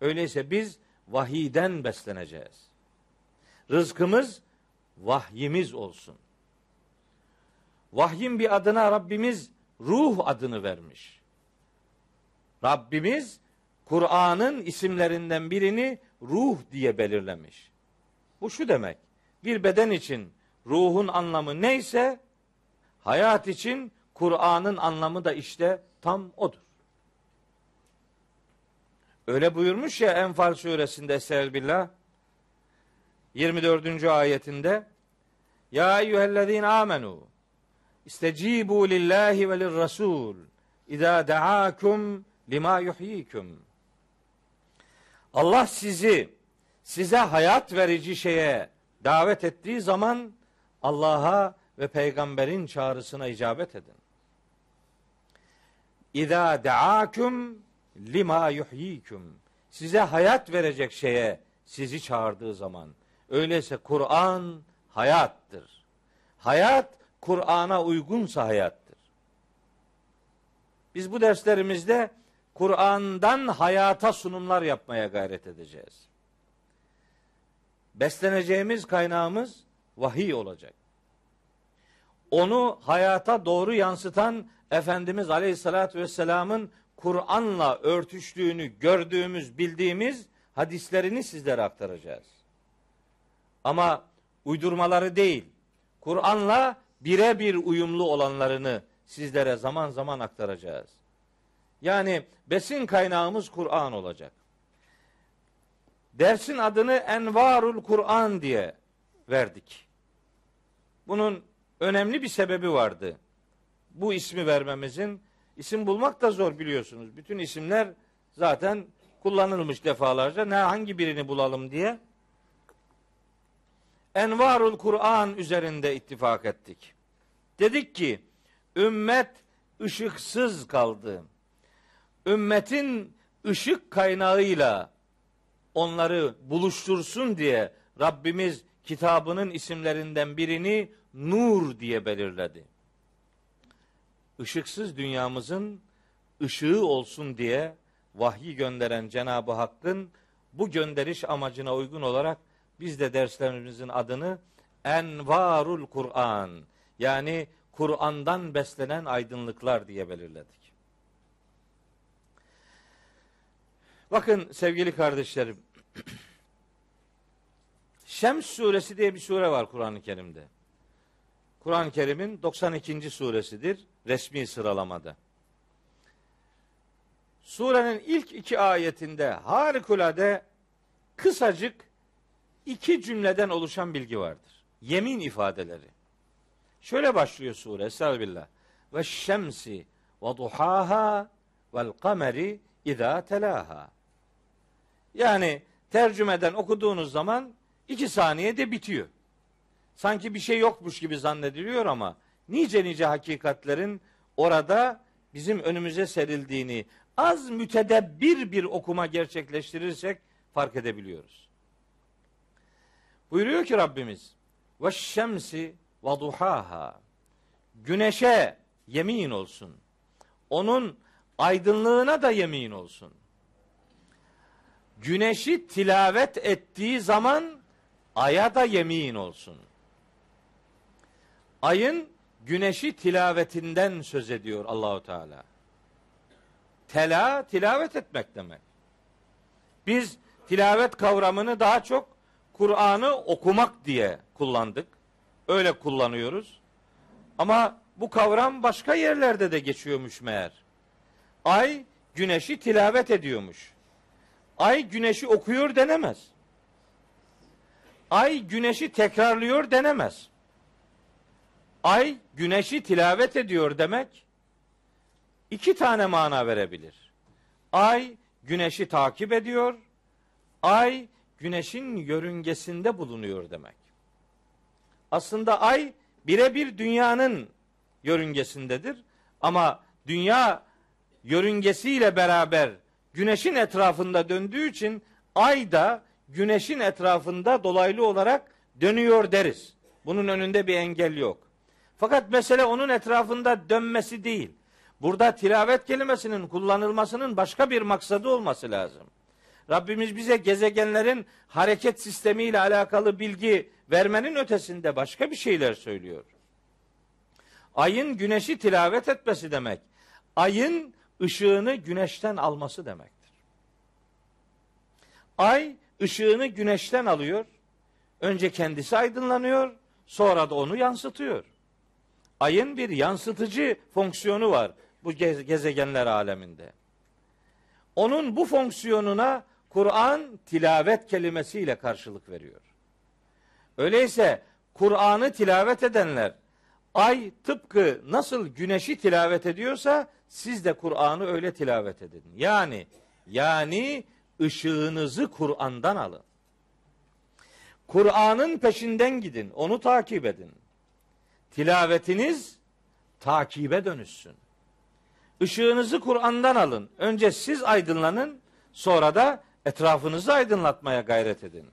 Speaker 3: Öyleyse biz vahiyden besleneceğiz. Rızkımız vahyimiz olsun. Vahyin bir adına Rabbimiz ruh adını vermiş. Rabbimiz Kur'an'ın isimlerinden birini ruh diye belirlemiş. Bu şu demek. Bir beden için ruhun anlamı neyse hayat için Kur'an'ın anlamı da işte tam odur. Öyle buyurmuş ya Enfal suresinde Estağfirullah 24. ayetinde Ya eyyühellezine amenu istecibu lillahi ve lirrasul İza da'akum lima yuhyikum Allah sizi size hayat verici şeye davet ettiği zaman Allah'a ve peygamberin çağrısına icabet edin. İza da'akum lima yuhyikum. Size hayat verecek şeye sizi çağırdığı zaman. Öyleyse Kur'an hayattır. Hayat Kur'an'a uygunsa hayattır. Biz bu derslerimizde Kur'an'dan hayata sunumlar yapmaya gayret edeceğiz. Besleneceğimiz kaynağımız vahiy olacak. Onu hayata doğru yansıtan Efendimiz Aleyhisselatü Vesselam'ın Kur'an'la örtüştüğünü gördüğümüz, bildiğimiz hadislerini sizlere aktaracağız. Ama uydurmaları değil, Kur'an'la birebir uyumlu olanlarını sizlere zaman zaman aktaracağız. Yani besin kaynağımız Kur'an olacak. Dersin adını Envarul Kur'an diye verdik. Bunun önemli bir sebebi vardı. Bu ismi vermemizin isim bulmak da zor biliyorsunuz. Bütün isimler zaten kullanılmış defalarca. Ne hangi birini bulalım diye. Envarul Kur'an üzerinde ittifak ettik. Dedik ki ümmet ışıksız kaldı. Ümmetin ışık kaynağıyla onları buluştursun diye Rabbimiz kitabının isimlerinden birini nur diye belirledi. Işıksız dünyamızın ışığı olsun diye vahyi gönderen Cenab-ı Hakk'ın bu gönderiş amacına uygun olarak biz de derslerimizin adını Envarul Kur'an yani Kur'an'dan beslenen aydınlıklar diye belirledik. Bakın sevgili kardeşlerim. Şems suresi diye bir sure var Kur'an-ı Kerim'de. Kur'an-ı Kerim'in 92. suresidir resmi sıralamada. Surenin ilk iki ayetinde harikulade kısacık iki cümleden oluşan bilgi vardır. Yemin ifadeleri. Şöyle başlıyor sure Estağfirullah. Ve şemsi ve duhaha vel kameri idâ telaha. Yani tercümeden okuduğunuz zaman iki saniyede bitiyor. Sanki bir şey yokmuş gibi zannediliyor ama nice nice hakikatlerin orada bizim önümüze serildiğini az mütedebbir bir okuma gerçekleştirirsek fark edebiliyoruz. Buyuruyor ki Rabbimiz ve şemsi ve duhaha güneşe yemin olsun. Onun aydınlığına da yemin olsun güneşi tilavet ettiği zaman aya da yemin olsun. Ayın güneşi tilavetinden söz ediyor Allahu Teala. Tela tilavet etmek demek. Biz tilavet kavramını daha çok Kur'an'ı okumak diye kullandık. Öyle kullanıyoruz. Ama bu kavram başka yerlerde de geçiyormuş meğer. Ay güneşi tilavet ediyormuş. Ay güneşi okuyor denemez. Ay güneşi tekrarlıyor denemez. Ay güneşi tilavet ediyor demek iki tane mana verebilir. Ay güneşi takip ediyor. Ay güneşin yörüngesinde bulunuyor demek. Aslında ay birebir dünyanın yörüngesindedir. Ama dünya yörüngesiyle beraber güneşin etrafında döndüğü için ay da güneşin etrafında dolaylı olarak dönüyor deriz. Bunun önünde bir engel yok. Fakat mesele onun etrafında dönmesi değil. Burada tilavet kelimesinin kullanılmasının başka bir maksadı olması lazım. Rabbimiz bize gezegenlerin hareket sistemiyle alakalı bilgi vermenin ötesinde başka bir şeyler söylüyor. Ayın güneşi tilavet etmesi demek. Ayın ışığını güneşten alması demektir. Ay ışığını güneşten alıyor. Önce kendisi aydınlanıyor, sonra da onu yansıtıyor. Ayın bir yansıtıcı fonksiyonu var bu gezegenler aleminde. Onun bu fonksiyonuna Kur'an tilavet kelimesiyle karşılık veriyor. Öyleyse Kur'an'ı tilavet edenler ay tıpkı nasıl güneşi tilavet ediyorsa siz de Kur'an'ı öyle tilavet edin. Yani yani ışığınızı Kur'an'dan alın. Kur'an'ın peşinden gidin. Onu takip edin. Tilavetiniz takibe dönüşsün. Işığınızı Kur'an'dan alın. Önce siz aydınlanın, sonra da etrafınızı aydınlatmaya gayret edin.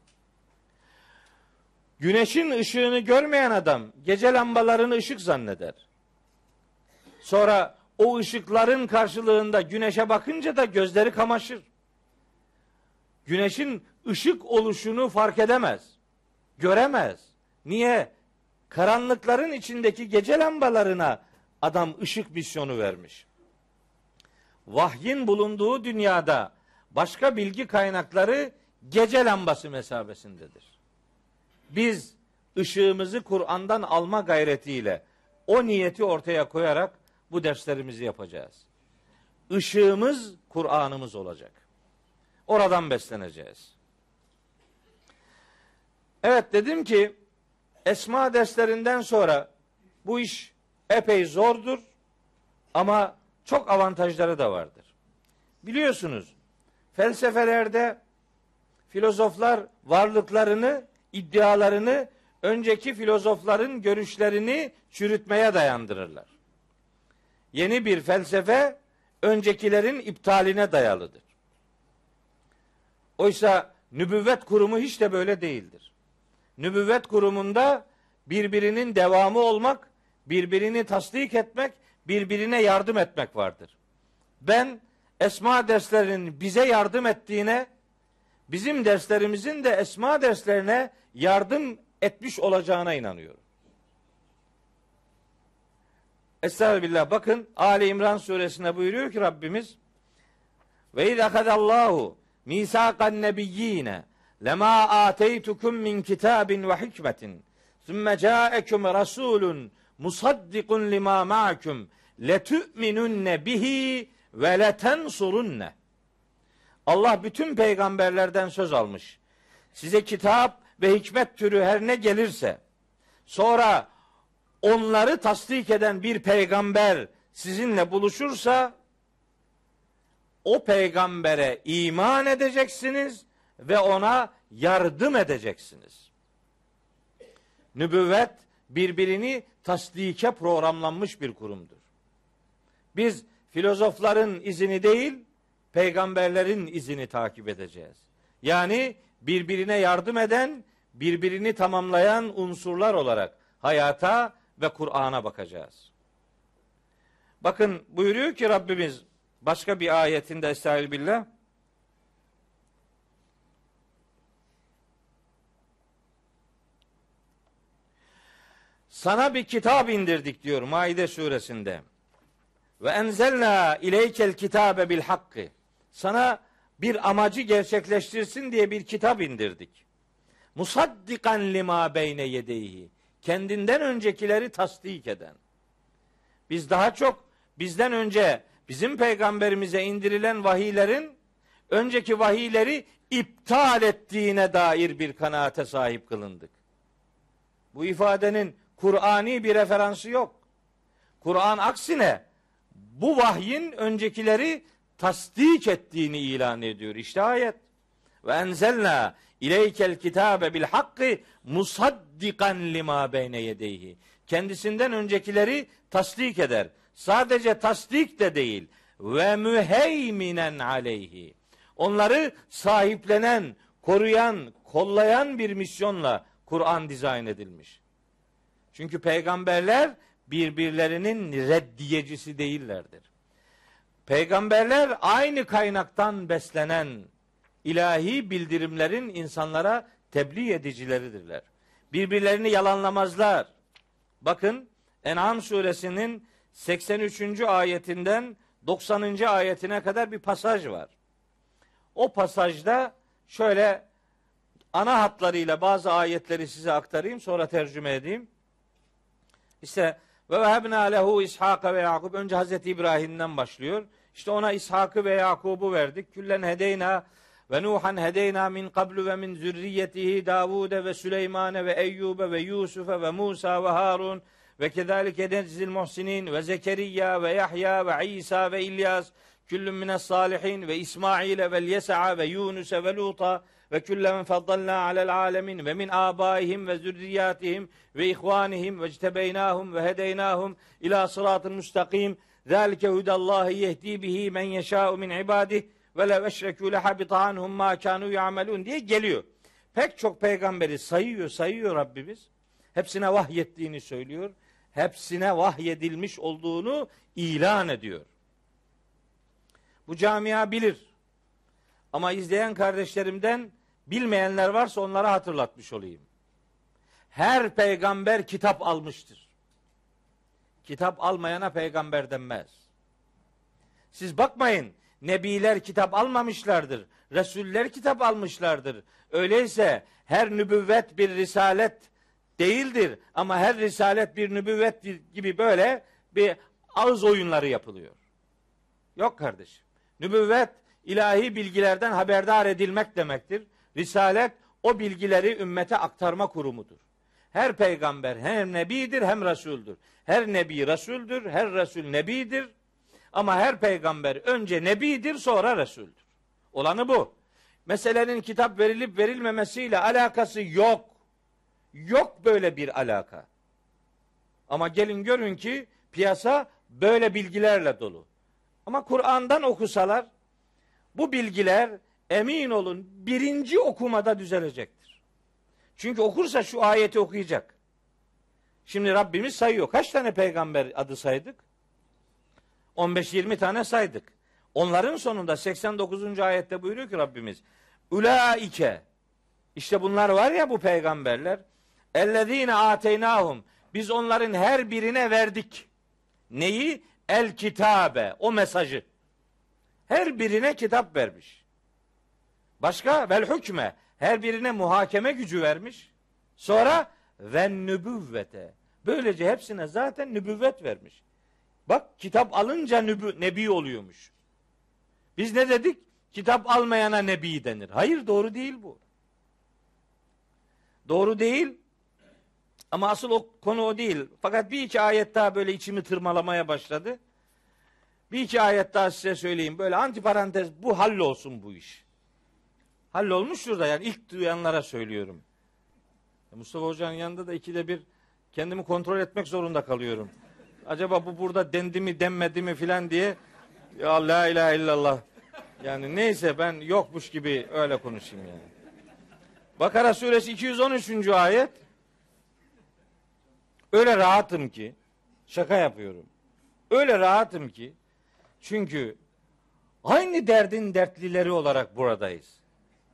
Speaker 3: Güneşin ışığını görmeyen adam gece lambalarını ışık zanneder. Sonra o ışıkların karşılığında güneşe bakınca da gözleri kamaşır. Güneşin ışık oluşunu fark edemez. Göremez. Niye? Karanlıkların içindeki gece lambalarına adam ışık misyonu vermiş. Vahyin bulunduğu dünyada başka bilgi kaynakları gece lambası mesabesindedir. Biz ışığımızı Kur'an'dan alma gayretiyle o niyeti ortaya koyarak bu derslerimizi yapacağız. Işığımız Kur'an'ımız olacak. Oradan besleneceğiz. Evet dedim ki esma derslerinden sonra bu iş epey zordur ama çok avantajları da vardır. Biliyorsunuz felsefelerde filozoflar varlıklarını, iddialarını önceki filozofların görüşlerini çürütmeye dayandırırlar. Yeni bir felsefe öncekilerin iptaline dayalıdır. Oysa nübüvvet kurumu hiç de böyle değildir. Nübüvvet kurumunda birbirinin devamı olmak, birbirini tasdik etmek, birbirine yardım etmek vardır. Ben esma derslerinin bize yardım ettiğine, bizim derslerimizin de esma derslerine yardım etmiş olacağına inanıyorum. Estağfirullah. Bakın Ali İmran suresinde buyuruyor ki Rabbimiz ve izâ kadallahu misâkan nebiyyîne lema ateytukum min kitabin ve hikmetin sümme câekum rasulun musaddikun lima ma'akum letu'minunne bihi ve letensurunne Allah bütün peygamberlerden söz almış. Size kitap ve hikmet türü her ne gelirse sonra onları tasdik eden bir peygamber sizinle buluşursa o peygambere iman edeceksiniz ve ona yardım edeceksiniz. Nübüvvet birbirini tasdike programlanmış bir kurumdur. Biz filozofların izini değil, peygamberlerin izini takip edeceğiz. Yani birbirine yardım eden, birbirini tamamlayan unsurlar olarak hayata ve Kur'an'a bakacağız. Bakın buyuruyor ki Rabbimiz başka bir ayetinde Estağfirullah Sana bir kitap indirdik diyor Maide suresinde. Ve enzelna ileykel kitabe bil hakkı. Sana bir amacı gerçekleştirsin diye bir kitap indirdik. Musaddikan lima beyne yedeyhi. Kendinden öncekileri tasdik eden. Biz daha çok bizden önce bizim peygamberimize indirilen vahiylerin önceki vahiyleri iptal ettiğine dair bir kanaate sahip kılındık. Bu ifadenin Kur'ani bir referansı yok. Kur'an aksine bu vahyin öncekileri tasdik ettiğini ilan ediyor. İşte ayet. Ve enzelna ileykel kitabe bil hakkı musaddikan lima beyne yedeyhi. Kendisinden öncekileri tasdik eder. Sadece tasdik de değil. Ve müheyminen aleyhi. Onları sahiplenen, koruyan, kollayan bir misyonla Kur'an dizayn edilmiş. Çünkü peygamberler birbirlerinin reddiyecisi değillerdir. Peygamberler aynı kaynaktan beslenen ilahi bildirimlerin insanlara tebliğ edicileridirler. Birbirlerini yalanlamazlar. Bakın En'am suresinin 83. ayetinden 90. ayetine kadar bir pasaj var. O pasajda şöyle ana hatlarıyla bazı ayetleri size aktarayım sonra tercüme edeyim. İşte ve vehebna lehu İshak ve Yakub önce Hazreti İbrahim'den başlıyor. İşte ona İshak'ı ve Yakub'u verdik. Küllen hedeyna ve Nuhan hedeyna min qablu ve min zürriyetihi Davude ve Süleymane ve Eyyube ve Yusuf'e ve Musa ve Harun ve kezalike neczil muhsinin ve Zekeriya ve Yahya ve İsa ve İlyas küllün mines salihin ve İsmail'e ve Yesa'a ve Yunus'e ve Lut'a ve küllen faddalna alel alemin ve min abaihim ve zürriyatihim ve ihvanihim ve ictebeynahum ve hedeynahum ila sıratın müstakim. Zalike hudallahi yehdi bihi men yeşâ'u min ibadih ve lev eşrekû lehabita anhum ma kânû ya'melûn diye geliyor. Pek çok peygamberi sayıyor, sayıyor Rabbimiz. Hepsine vahyettiğini söylüyor. Hepsine vahyedilmiş olduğunu ilan ediyor. Bu camia bilir. Ama izleyen kardeşlerimden bilmeyenler varsa onlara hatırlatmış olayım. Her peygamber kitap almıştır. Kitap almayana peygamber denmez. Siz bakmayın. Nebiler kitap almamışlardır. Resuller kitap almışlardır. Öyleyse her nübüvvet bir risalet değildir. Ama her risalet bir nübüvvet gibi böyle bir ağız oyunları yapılıyor. Yok kardeşim. Nübüvvet ilahi bilgilerden haberdar edilmek demektir. Risalet o bilgileri ümmete aktarma kurumudur. Her peygamber hem nebidir hem resuldür. Her nebi resuldür, her resul nebidir. Ama her peygamber önce nebidir sonra resuldür. Olanı bu. Meselenin kitap verilip verilmemesiyle alakası yok. Yok böyle bir alaka. Ama gelin görün ki piyasa böyle bilgilerle dolu. Ama Kur'an'dan okusalar bu bilgiler emin olun birinci okumada düzelecektir. Çünkü okursa şu ayeti okuyacak. Şimdi Rabbimiz sayıyor. Kaç tane peygamber adı saydık? 15-20 tane saydık. Onların sonunda 89. ayette buyuruyor ki Rabbimiz Ulaike işte bunlar var ya bu peygamberler ellezine ateynahum biz onların her birine verdik. Neyi? El kitabe o mesajı. Her birine kitap vermiş. Başka vel hükme her birine muhakeme gücü vermiş. Sonra ve nübüvvete. Böylece hepsine zaten nübüvvet vermiş. Bak kitap alınca nübü, nebi oluyormuş. Biz ne dedik? Kitap almayana nebi denir. Hayır doğru değil bu. Doğru değil. Ama asıl o konu o değil. Fakat bir iki ayet daha böyle içimi tırmalamaya başladı. Bir iki ayet daha size söyleyeyim. Böyle antiparantez bu hallolsun bu iş. Hallolmuş şurada yani ilk duyanlara söylüyorum. Mustafa Hoca'nın yanında da ikide bir kendimi kontrol etmek zorunda kalıyorum. Acaba bu burada dendi mi denmedi mi filan diye ya la ilahe illallah. Yani neyse ben yokmuş gibi öyle konuşayım yani. Bakara suresi 213. ayet. Öyle rahatım ki şaka yapıyorum. Öyle rahatım ki çünkü aynı derdin dertlileri olarak buradayız.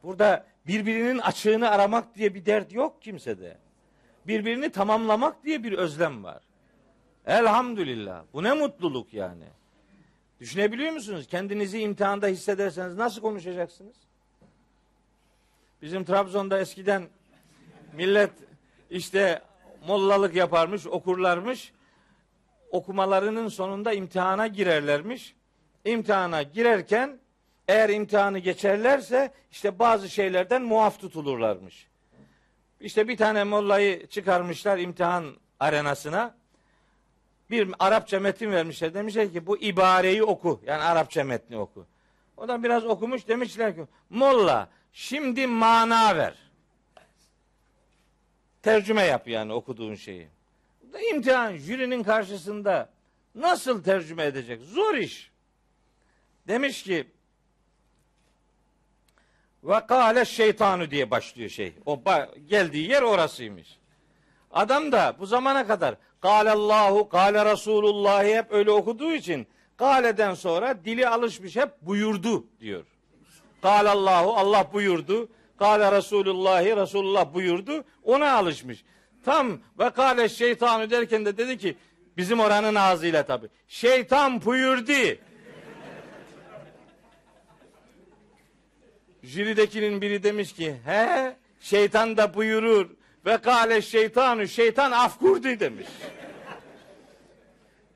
Speaker 3: Burada birbirinin açığını aramak diye bir dert yok kimsede. Birbirini tamamlamak diye bir özlem var. Elhamdülillah. Bu ne mutluluk yani. Düşünebiliyor musunuz? Kendinizi imtihanda hissederseniz nasıl konuşacaksınız? Bizim Trabzon'da eskiden millet işte mollalık yaparmış, okurlarmış. Okumalarının sonunda imtihana girerlermiş. İmtihana girerken eğer imtihanı geçerlerse işte bazı şeylerden muaf tutulurlarmış. İşte bir tane mollayı çıkarmışlar imtihan arenasına. Bir Arapça metin vermişler. Demişler ki bu ibareyi oku. Yani Arapça metni oku. O da biraz okumuş demişler ki molla şimdi mana ver. Tercüme yap yani okuduğun şeyi. Bu da imtihan jürinin karşısında nasıl tercüme edecek? Zor iş. Demiş ki ve kâle şeytanu diye başlıyor şey. O geldiği yer orasıymış. Adam da bu zamana kadar Allahu, kâle Resulullah hep öyle okuduğu için Kâle'den sonra dili alışmış hep buyurdu diyor. Allahu, Allah buyurdu. Kâle Resulullahi Resulullah buyurdu. Ona alışmış. Tam ve kâle şeytanu derken de dedi ki bizim oranın ağzıyla tabi. Şeytan buyurdu. Jüridekinin biri demiş ki he şeytan da buyurur ve kâle şeytanu şeytan afkurdu demiş.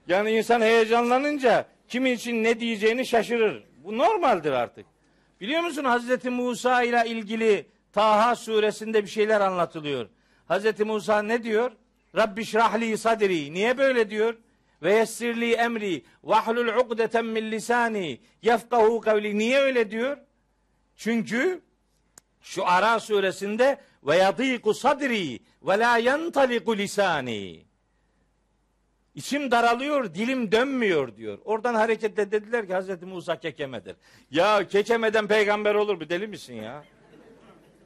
Speaker 3: Yani insan heyecanlanınca kimin için ne diyeceğini şaşırır. Bu normaldir artık. Biliyor musun Hazreti Musa ile ilgili Taha suresinde bir şeyler anlatılıyor. Hazreti Musa ne diyor? Rabbi şrahli sadri. Niye böyle diyor? Ve yessirli emri. Vahlul ukdeten min lisani. Yefkahu kavli. Niye öyle diyor? Çünkü Şu Ara suresinde ve yadiku sadri ve la yentaliku lisani. İçim daralıyor, dilim dönmüyor diyor. Oradan hareketle dediler ki Hazreti Musa kekemedir. Ya kekemeden peygamber olur mu? Deli misin ya?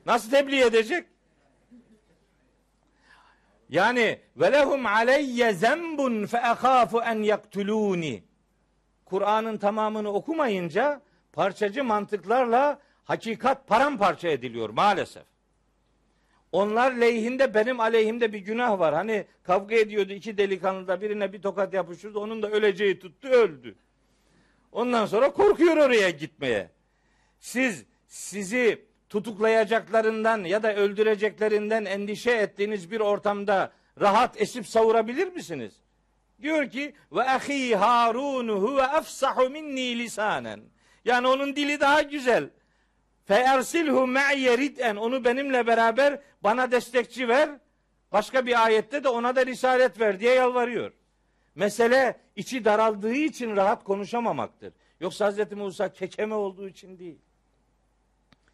Speaker 3: Nasıl tebliğ edecek? Yani ve lehum aleyye zembun fe ahafu en yaktuluni. Kur'an'ın tamamını okumayınca parçacı mantıklarla hakikat paramparça ediliyor maalesef. Onlar lehinde benim aleyhimde bir günah var. Hani kavga ediyordu iki delikanlı da birine bir tokat yapıştırdı. Onun da öleceği tuttu öldü. Ondan sonra korkuyor oraya gitmeye. Siz sizi tutuklayacaklarından ya da öldüreceklerinden endişe ettiğiniz bir ortamda rahat esip savurabilir misiniz? Diyor ki ve ahi Harun huve afsahu minni lisanen. Yani onun dili daha güzel. Fe ersilhu me'ye. Onu benimle beraber bana destekçi ver. Başka bir ayette de ona da risalet ver diye yalvarıyor. Mesele içi daraldığı için rahat konuşamamaktır. Yoksa Hz. Musa kekeme olduğu için değil.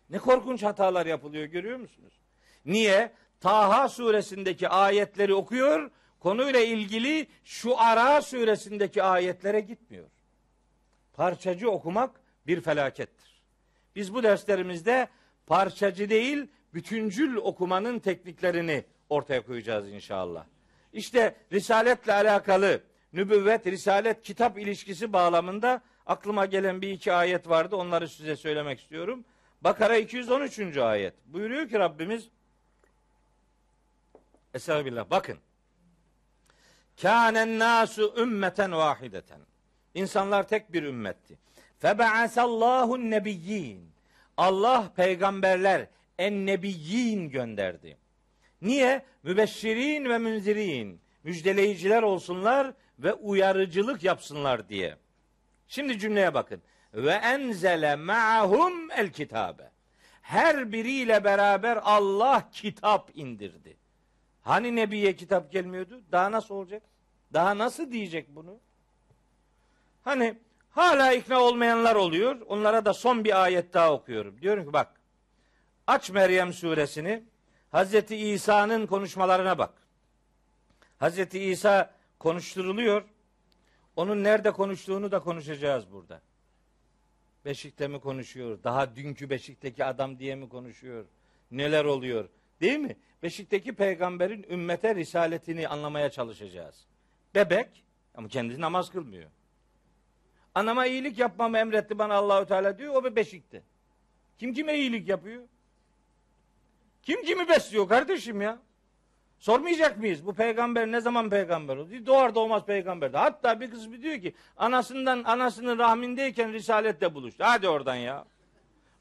Speaker 3: Ne korkunç hatalar yapılıyor görüyor musunuz? Niye? Taha suresindeki ayetleri okuyor, konuyla ilgili şu Ara suresindeki ayetlere gitmiyor. Parçacı okumak bir felakettir. Biz bu derslerimizde parçacı değil, bütüncül okumanın tekniklerini ortaya koyacağız inşallah. İşte risaletle alakalı nübüvvet, risalet, kitap ilişkisi bağlamında aklıma gelen bir iki ayet vardı. Onları size söylemek istiyorum. Bakara 213. ayet. Buyuruyor ki Rabbimiz Estağfirullah. Bakın. Kânen nasu ümmeten vahideten. İnsanlar tek bir ümmetti. Febe'asallahu nebiyyin. Allah peygamberler en nebiyyin gönderdi. Niye? Mübeşşirin ve münzirin. Müjdeleyiciler olsunlar ve uyarıcılık yapsınlar diye. Şimdi cümleye bakın. Ve enzele ma'hum el kitabe. Her biriyle beraber Allah kitap indirdi. Hani Nebi'ye kitap gelmiyordu? Daha nasıl olacak? Daha nasıl diyecek bunu? Hani hala ikna olmayanlar oluyor. Onlara da son bir ayet daha okuyorum. Diyorum ki bak. Aç Meryem suresini. Hazreti İsa'nın konuşmalarına bak. Hazreti İsa konuşturuluyor. Onun nerede konuştuğunu da konuşacağız burada. Beşik'te mi konuşuyor? Daha dünkü Beşik'teki adam diye mi konuşuyor? Neler oluyor? Değil mi? Beşik'teki peygamberin ümmete risaletini anlamaya çalışacağız. Bebek ama kendisi namaz kılmıyor. Anama iyilik yapmamı emretti bana Allahü Teala diyor. O bir beşikte. Kim kime iyilik yapıyor? Kim kimi besliyor kardeşim ya? Sormayacak mıyız? Bu peygamber ne zaman peygamber oldu? Doğar doğmaz peygamberdi. Hatta bir kız diyor ki anasından anasının rahmindeyken risaletle buluştu. Hadi oradan ya.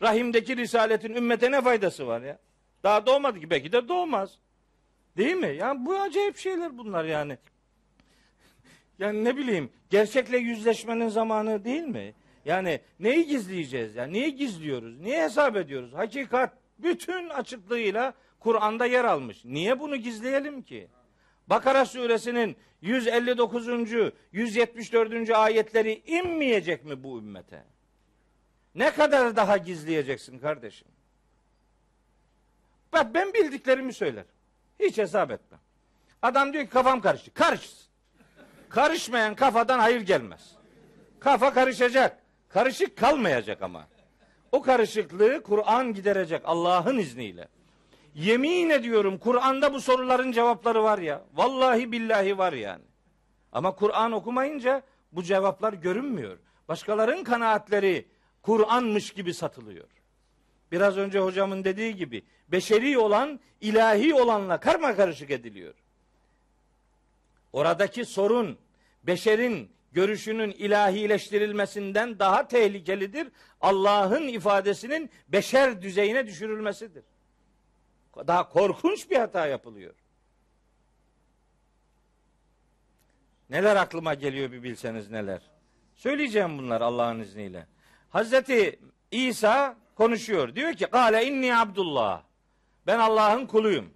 Speaker 3: Rahimdeki risaletin ümmete ne faydası var ya? Daha doğmadı ki belki de doğmaz. Değil mi? Yani bu acayip şeyler bunlar yani. Yani ne bileyim gerçekle yüzleşmenin zamanı değil mi? Yani neyi gizleyeceğiz ya? Neyi gizliyoruz? Niye hesap ediyoruz? Hakikat bütün açıklığıyla Kur'an'da yer almış. Niye bunu gizleyelim ki? Bakara suresinin 159. 174. ayetleri inmeyecek mi bu ümmete? Ne kadar daha gizleyeceksin kardeşim? Bak ben bildiklerimi söylerim. Hiç hesap etmem. Adam diyor ki kafam karıştı. Karışsın. Karışmayan kafadan hayır gelmez. Kafa karışacak. Karışık kalmayacak ama. O karışıklığı Kur'an giderecek Allah'ın izniyle. Yemin ediyorum Kur'an'da bu soruların cevapları var ya. Vallahi billahi var yani. Ama Kur'an okumayınca bu cevaplar görünmüyor. Başkalarının kanaatleri Kur'anmış gibi satılıyor. Biraz önce hocamın dediği gibi beşeri olan ilahi olanla karma karışık ediliyor. Oradaki sorun beşerin görüşünün ilahileştirilmesinden daha tehlikelidir. Allah'ın ifadesinin beşer düzeyine düşürülmesidir. Daha korkunç bir hata yapılıyor. Neler aklıma geliyor bir bilseniz neler. Söyleyeceğim bunlar Allah'ın izniyle. Hazreti İsa konuşuyor. Diyor ki Kale inni Abdullah. Ben Allah'ın kuluyum.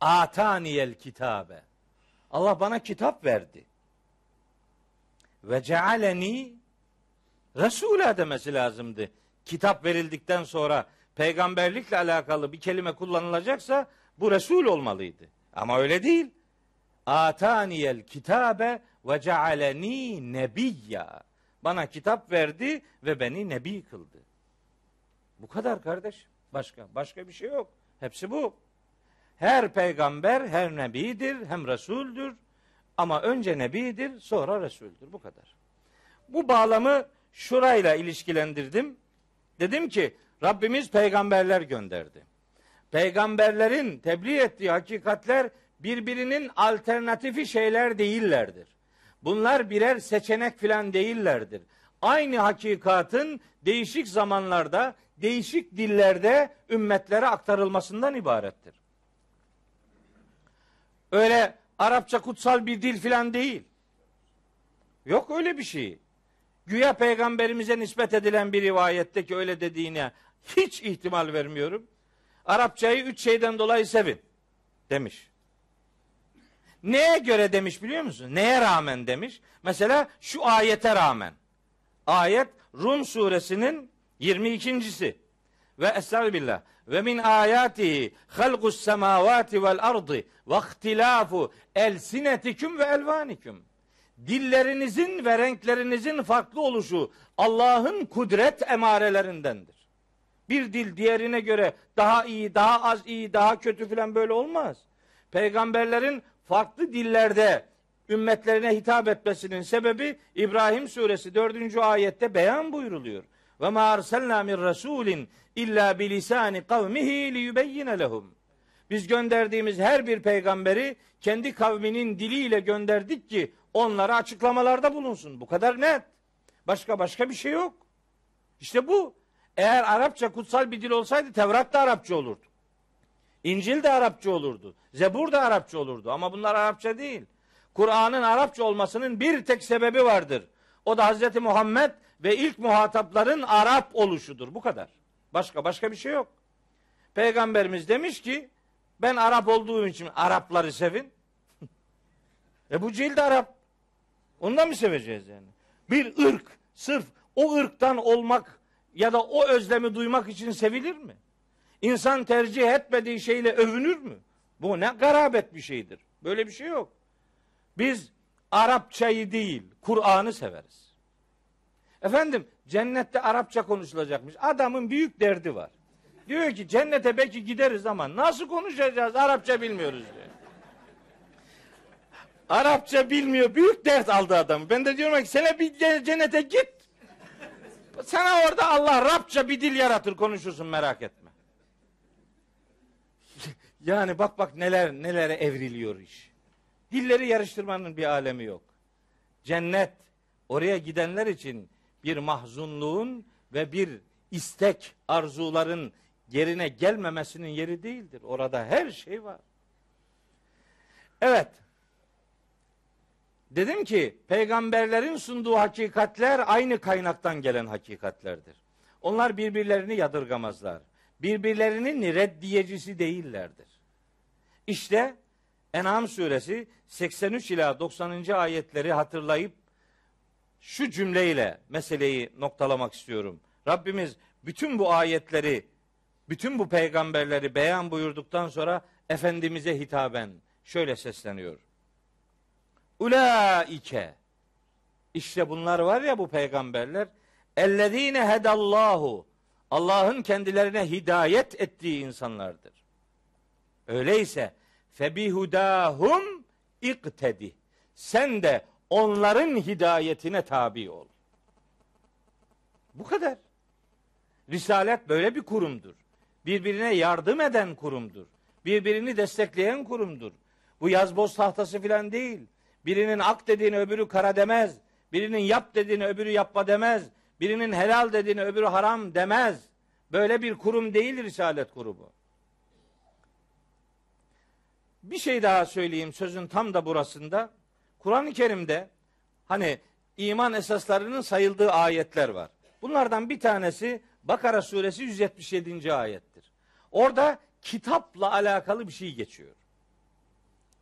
Speaker 3: Ataniyel kitabe. Allah bana kitap verdi. Ve cealeni Resul'a demesi lazımdı. Kitap verildikten sonra peygamberlikle alakalı bir kelime kullanılacaksa bu Resul olmalıydı. Ama öyle değil. Ataniyel kitabe ve cealeni nebiyya. Bana kitap verdi ve beni nebi kıldı. Bu kadar kardeş. Başka başka bir şey yok. Hepsi bu. Her peygamber her nebidir, hem resuldür. Ama önce nebidir, sonra resuldür. Bu kadar. Bu bağlamı şurayla ilişkilendirdim. Dedim ki Rabbimiz peygamberler gönderdi. Peygamberlerin tebliğ ettiği hakikatler birbirinin alternatifi şeyler değillerdir. Bunlar birer seçenek filan değillerdir. Aynı hakikatın değişik zamanlarda, değişik dillerde ümmetlere aktarılmasından ibarettir. Öyle Arapça kutsal bir dil filan değil. Yok öyle bir şey. Güya peygamberimize nispet edilen bir rivayette ki öyle dediğine hiç ihtimal vermiyorum. Arapçayı üç şeyden dolayı sevin demiş. Neye göre demiş biliyor musun? Neye rağmen demiş? Mesela şu ayete rağmen. Ayet Rum suresinin 22.si. Ve estağfirullah. Ve min ayatihi halqus semavati vel ardı ve ihtilafu elsinetikum ve elvanikum. Dillerinizin ve renklerinizin farklı oluşu Allah'ın kudret emarelerindendir. Bir dil diğerine göre daha iyi, daha az iyi, daha kötü filan böyle olmaz. Peygamberlerin farklı dillerde ümmetlerine hitap etmesinin sebebi İbrahim suresi 4. ayette beyan buyruluyor. Ve ma arsalna min rasulin illa bilisani kavmihi liyubeyyine lehum. Biz gönderdiğimiz her bir peygamberi kendi kavminin diliyle gönderdik ki onlara açıklamalarda bulunsun. Bu kadar net. Başka başka bir şey yok. İşte bu. Eğer Arapça kutsal bir dil olsaydı Tevrat da Arapça olurdu. İncil de Arapça olurdu. Zebur da Arapça olurdu. Ama bunlar Arapça değil. Kur'an'ın Arapça olmasının bir tek sebebi vardır. O da Hazreti Muhammed ve ilk muhatapların Arap oluşudur. Bu kadar. Başka başka bir şey yok. Peygamberimiz demiş ki ben Arap olduğum için Arapları sevin. e bu cilt Arap. Ondan mı seveceğiz yani? Bir ırk sırf o ırktan olmak ya da o özlemi duymak için sevilir mi? İnsan tercih etmediği şeyle övünür mü? Bu ne garabet bir şeydir. Böyle bir şey yok. Biz Arapçayı değil, Kur'an'ı severiz. Efendim cennette Arapça konuşulacakmış. Adamın büyük derdi var. Diyor ki cennete belki gideriz ama nasıl konuşacağız? Arapça bilmiyoruz diyor. Arapça bilmiyor. Büyük dert aldı adamı. Ben de diyorum ki sana bir cennete git. Sana orada Allah Arapça bir dil yaratır konuşursun merak etme. Yani bak bak neler nelere evriliyor iş. Dilleri yarıştırmanın bir alemi yok. Cennet oraya gidenler için bir mahzunluğun ve bir istek, arzuların yerine gelmemesinin yeri değildir. Orada her şey var. Evet. Dedim ki peygamberlerin sunduğu hakikatler aynı kaynaktan gelen hakikatlerdir. Onlar birbirlerini yadırgamazlar. Birbirlerinin reddiyecisi değillerdir. İşte En'am suresi 83 ila 90. ayetleri hatırlayıp şu cümleyle meseleyi noktalamak istiyorum. Rabbimiz bütün bu ayetleri, bütün bu peygamberleri beyan buyurduktan sonra Efendimiz'e hitaben şöyle sesleniyor. Ulaike işte bunlar var ya bu peygamberler ellezine hedallahu Allah'ın kendilerine hidayet ettiği insanlardır. Öyleyse febihudahum iktedi. Sen de onların hidayetine tabi ol. Bu kadar. Risalet böyle bir kurumdur. Birbirine yardım eden kurumdur. Birbirini destekleyen kurumdur. Bu yazboz tahtası filan değil. Birinin ak dediğini öbürü kara demez. Birinin yap dediğini öbürü yapma demez. Birinin helal dediğini öbürü haram demez. Böyle bir kurum değil Risalet Kurumu. Bir şey daha söyleyeyim sözün tam da burasında. Kur'an-ı Kerim'de hani iman esaslarının sayıldığı ayetler var. Bunlardan bir tanesi Bakara suresi 177. ayettir. Orada kitapla alakalı bir şey geçiyor.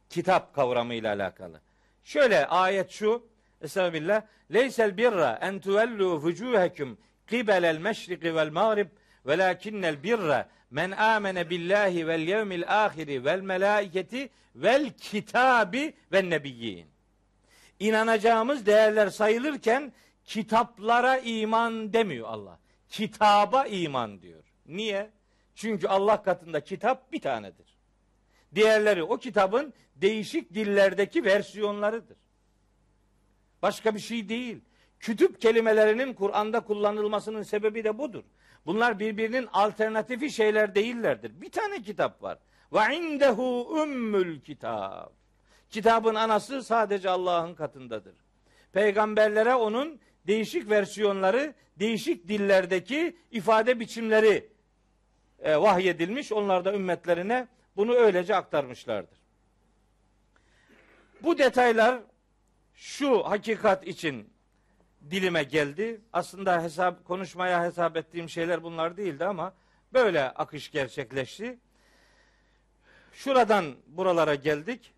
Speaker 3: Kitap kavramıyla alakalı. Şöyle ayet şu. Estağfirullah. Leysel birra en tuvellu vucuhekum qibelel meşriki vel mağrib Velakinnel birre men amene billahi vel yevmil ahiri vel melaiketi vel kitabi ve nebiyyin. İnanacağımız değerler sayılırken kitaplara iman demiyor Allah. Kitaba iman diyor. Niye? Çünkü Allah katında kitap bir tanedir. Diğerleri o kitabın değişik dillerdeki versiyonlarıdır. Başka bir şey değil. Kütüp kelimelerinin Kur'an'da kullanılmasının sebebi de budur. Bunlar birbirinin alternatifi şeyler değillerdir. Bir tane kitap var. Ve indehu ümmül kitab. Kitabın anası sadece Allah'ın katındadır. Peygamberlere onun değişik versiyonları, değişik dillerdeki ifade biçimleri e, vahyedilmiş. Onlar da ümmetlerine bunu öylece aktarmışlardır. Bu detaylar şu hakikat için dilime geldi. Aslında hesap konuşmaya hesap ettiğim şeyler bunlar değildi ama böyle akış gerçekleşti. Şuradan buralara geldik.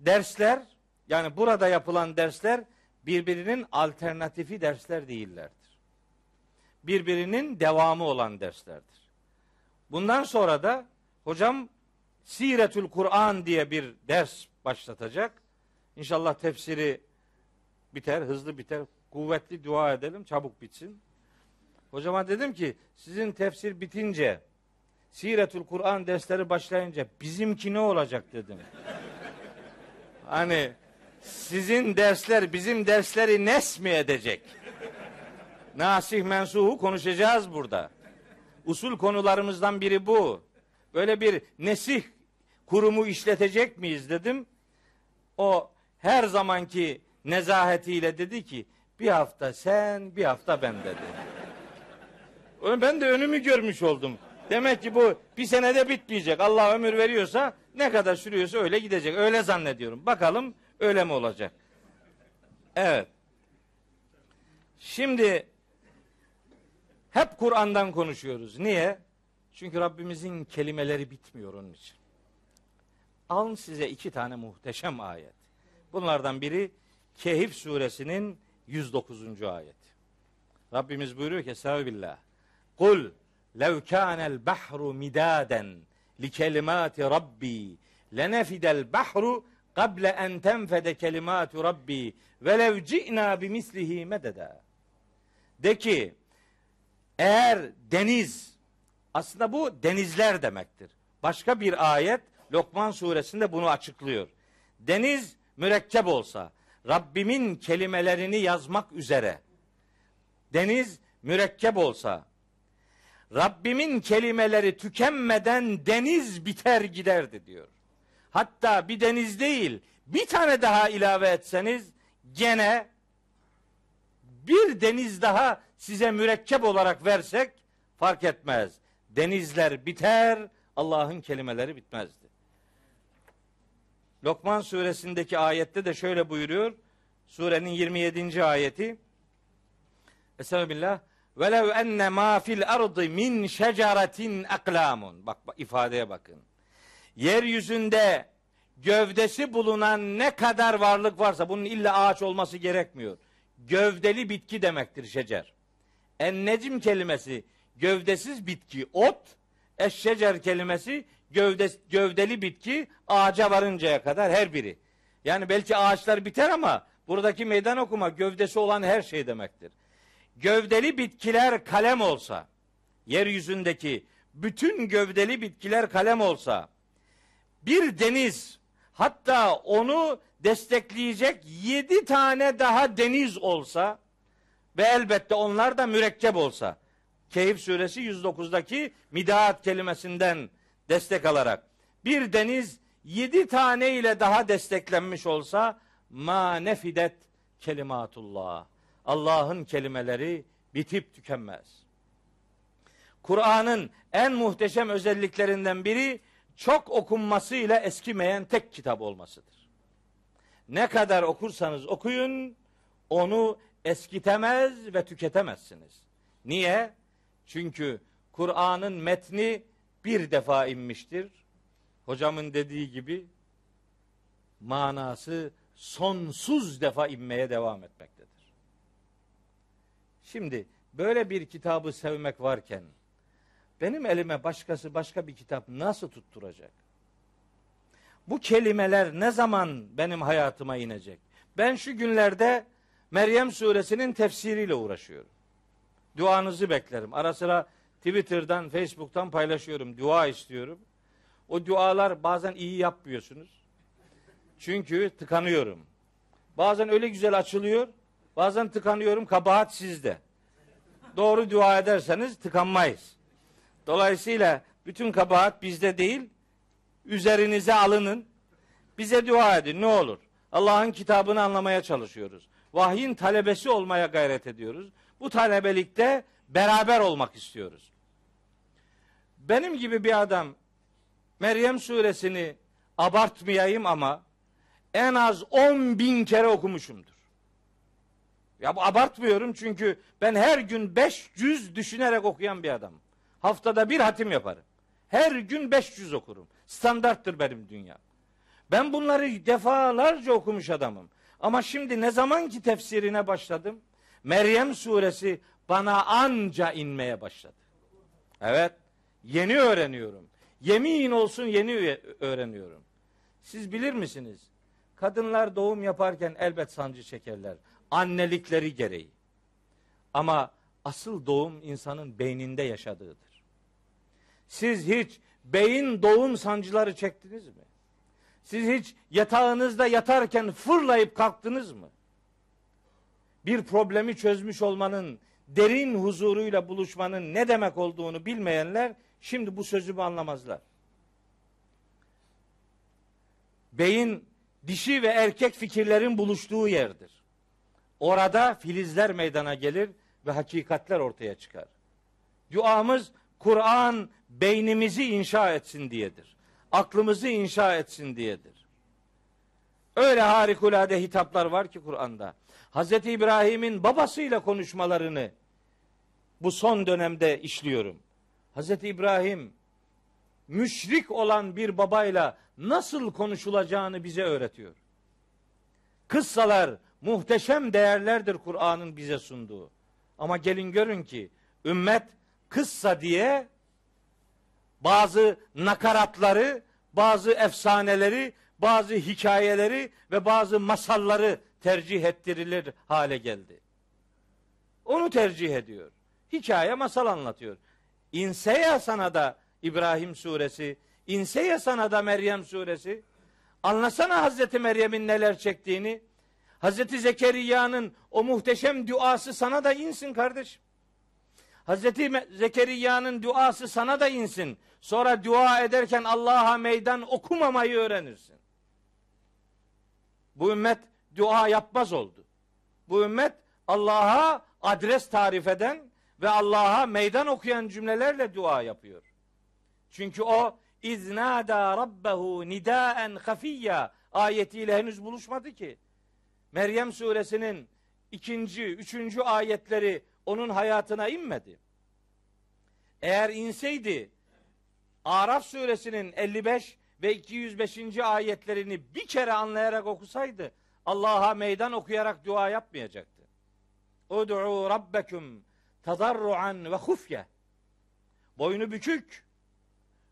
Speaker 3: Dersler yani burada yapılan dersler birbirinin alternatifi dersler değillerdir. Birbirinin devamı olan derslerdir. Bundan sonra da hocam Siretül Kur'an diye bir ders başlatacak. İnşallah tefsiri biter, hızlı biter. Kuvvetli dua edelim, çabuk bitsin. Hocama dedim ki sizin tefsir bitince Siretül Kur'an dersleri başlayınca bizimki ne olacak dedim. Hani sizin dersler bizim dersleri nes mi edecek? Nasih mensuhu konuşacağız burada. Usul konularımızdan biri bu. Böyle bir nesih kurumu işletecek miyiz dedim. O her zamanki nezahetiyle dedi ki bir hafta sen bir hafta ben dedi. Ben de önümü görmüş oldum. Demek ki bu bir senede bitmeyecek. Allah ömür veriyorsa ne kadar sürüyorsa öyle gidecek. Öyle zannediyorum. Bakalım öyle mi olacak? Evet. Şimdi hep Kur'an'dan konuşuyoruz. Niye? Çünkü Rabbimizin kelimeleri bitmiyor onun için. Alın size iki tane muhteşem ayet. Bunlardan biri Kehif suresinin 109. ayet. Rabbimiz buyuruyor ki Estağfirullah. Kul bahru midaden li kelimati rabbi lenefidel bahru kable en tenfede kelimatu rabbi ve lev ci'na bimislihi mededa. De ki eğer deniz aslında bu denizler demektir. Başka bir ayet Lokman suresinde bunu açıklıyor. Deniz mürekkep olsa, Rabbimin kelimelerini yazmak üzere, deniz mürekkep olsa, Rabbimin kelimeleri tükenmeden deniz biter giderdi diyor. Hatta bir deniz değil, bir tane daha ilave etseniz gene bir deniz daha size mürekkep olarak versek fark etmez. Denizler biter, Allah'ın kelimeleri bitmezdi. Lokman suresindeki ayette de şöyle buyuruyor. Surenin 27. ayeti. Estağfirullah. Velev enne ma fil ardı min şeceretin aklamun. Bak, bak ifadeye bakın. Yeryüzünde gövdesi bulunan ne kadar varlık varsa bunun illa ağaç olması gerekmiyor. Gövdeli bitki demektir şecer. En necim kelimesi gövdesiz bitki ot. Eşşecer kelimesi gövde, gövdeli bitki ağaca varıncaya kadar her biri. Yani belki ağaçlar biter ama buradaki meydan okuma gövdesi olan her şey demektir. Gövdeli bitkiler kalem olsa, yeryüzündeki bütün gövdeli bitkiler kalem olsa, bir deniz hatta onu destekleyecek yedi tane daha deniz olsa ve elbette onlar da mürekkep olsa. Keyif suresi 109'daki midaat kelimesinden destek alarak bir deniz yedi tane ile daha desteklenmiş olsa ma nefidet kelimatullah. Allah'ın kelimeleri bitip tükenmez. Kur'an'ın en muhteşem özelliklerinden biri çok okunmasıyla eskimeyen tek kitap olmasıdır. Ne kadar okursanız okuyun onu eskitemez ve tüketemezsiniz. Niye? Çünkü Kur'an'ın metni bir defa inmiştir. Hocamın dediği gibi manası sonsuz defa inmeye devam etmektedir. Şimdi böyle bir kitabı sevmek varken benim elime başkası başka bir kitap nasıl tutturacak? Bu kelimeler ne zaman benim hayatıma inecek? Ben şu günlerde Meryem suresinin tefsiriyle uğraşıyorum. Duanızı beklerim. Ara sıra Twitter'dan, Facebook'tan paylaşıyorum. Dua istiyorum. O dualar bazen iyi yapmıyorsunuz. Çünkü tıkanıyorum. Bazen öyle güzel açılıyor. Bazen tıkanıyorum. Kabahat sizde. Doğru dua ederseniz tıkanmayız. Dolayısıyla bütün kabahat bizde değil. Üzerinize alının. Bize dua edin ne olur. Allah'ın kitabını anlamaya çalışıyoruz. Vahyin talebesi olmaya gayret ediyoruz. Bu talebelikte beraber olmak istiyoruz. Benim gibi bir adam Meryem suresini abartmayayım ama en az 10 bin kere okumuşumdur. Ya bu abartmıyorum çünkü ben her gün 500 düşünerek okuyan bir adamım. Haftada bir hatim yaparım. Her gün 500 okurum. Standarttır benim dünya. Ben bunları defalarca okumuş adamım. Ama şimdi ne zaman ki tefsirine başladım, Meryem suresi bana anca inmeye başladı. Evet, yeni öğreniyorum. Yemin olsun yeni öğreniyorum. Siz bilir misiniz? Kadınlar doğum yaparken elbet sancı çekerler. Annelikleri gereği. Ama asıl doğum insanın beyninde yaşadığıdır. Siz hiç beyin doğum sancıları çektiniz mi? Siz hiç yatağınızda yatarken fırlayıp kalktınız mı? Bir problemi çözmüş olmanın, derin huzuruyla buluşmanın ne demek olduğunu bilmeyenler şimdi bu sözümü anlamazlar. Beyin dişi ve erkek fikirlerin buluştuğu yerdir. Orada filizler meydana gelir ve hakikatler ortaya çıkar. Duamız Kur'an beynimizi inşa etsin diyedir. Aklımızı inşa etsin diyedir. Öyle harikulade hitaplar var ki Kur'an'da. Hz. İbrahim'in babasıyla konuşmalarını bu son dönemde işliyorum. Hz. İbrahim müşrik olan bir babayla nasıl konuşulacağını bize öğretiyor. Kıssalar muhteşem değerlerdir Kur'an'ın bize sunduğu. Ama gelin görün ki ümmet kıssa diye bazı nakaratları, bazı efsaneleri, bazı hikayeleri ve bazı masalları tercih ettirilir hale geldi. Onu tercih ediyor. Hikaye masal anlatıyor. İnse ya sana da İbrahim suresi, inse ya sana da Meryem suresi. Anlasana Hazreti Meryem'in neler çektiğini. Hazreti Zekeriya'nın o muhteşem duası sana da insin kardeşim. Hazreti Zekeriya'nın duası sana da insin. Sonra dua ederken Allah'a meydan okumamayı öğrenirsin. Bu ümmet dua yapmaz oldu. Bu ümmet Allah'a adres tarif eden ve Allah'a meydan okuyan cümlelerle dua yapıyor. Çünkü o iznada rabbehu nidaen hafiyya ayetiyle henüz buluşmadı ki. Meryem suresinin ikinci, üçüncü ayetleri onun hayatına inmedi. Eğer inseydi Araf suresinin 55 ve 205. ayetlerini bir kere anlayarak okusaydı Allah'a meydan okuyarak dua yapmayacaktı. Ud'u rabbekum tadarruan ve hufye. Boynu bükük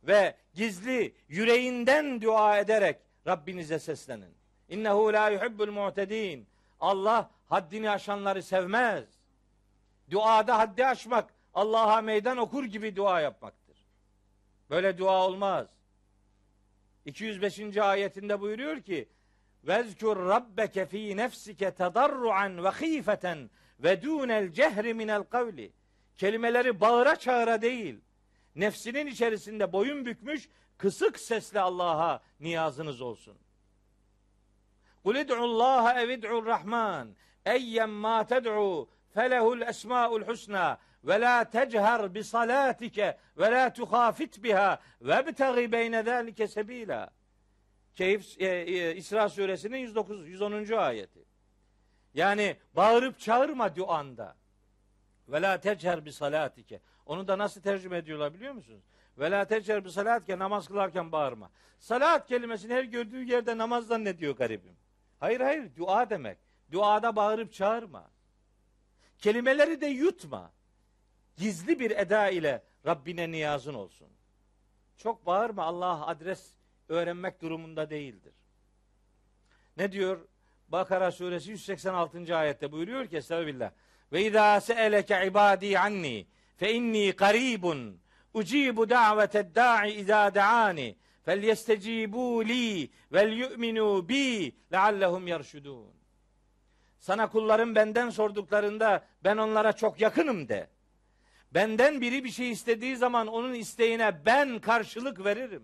Speaker 3: ve gizli yüreğinden dua ederek Rabbinize seslenin. İnnehu la yuhibbul mu'tedin. Allah haddini aşanları sevmez. Duada haddi aşmak Allah'a meydan okur gibi dua yapmaktır. Böyle dua olmaz. 205. ayetinde buyuruyor ki Vezkur rabbeke fi nefsike tedarruan ve khifeten ve dunel cehri minel kavli. Kelimeleri bağıra çağıra değil, nefsinin içerisinde boyun bükmüş, kısık sesle Allah'a niyazınız olsun. Kul id'ullaha ev id'ur rahman. Eyyem ma ted'u felehul esmaul husna ve la techer bi salatike ve la tuhafit biha ve btagi beyne zalike sebila. Keyif e, e, İsra suresinin 109 110. ayeti. Yani bağırıp çağırma duanda. Ve la techer bi salatike. Onu da nasıl tercüme ediyorlar biliyor musunuz? Ve la techer bi salatike namaz kılarken bağırma. Salat kelimesini her gördüğü yerde namazdan ne diyor garibim? Hayır hayır dua demek. Duada bağırıp çağırma. Kelimeleri de yutma. gizli bir eda ile Rabbine niyazın olsun. Çok bağırma Allah adres öğrenmek durumunda değildir. Ne diyor? Bakara suresi 186. ayette buyuruyor ki Estağfirullah. Ve izâ se'eleke ibâdî anni fe inni qaribun ucibu daveted da'i izâ da'ani li vel yu'minû bi leallehum yerşudûn. Sana kullarım benden sorduklarında ben onlara çok yakınım de. Benden biri bir şey istediği zaman onun isteğine ben karşılık veririm.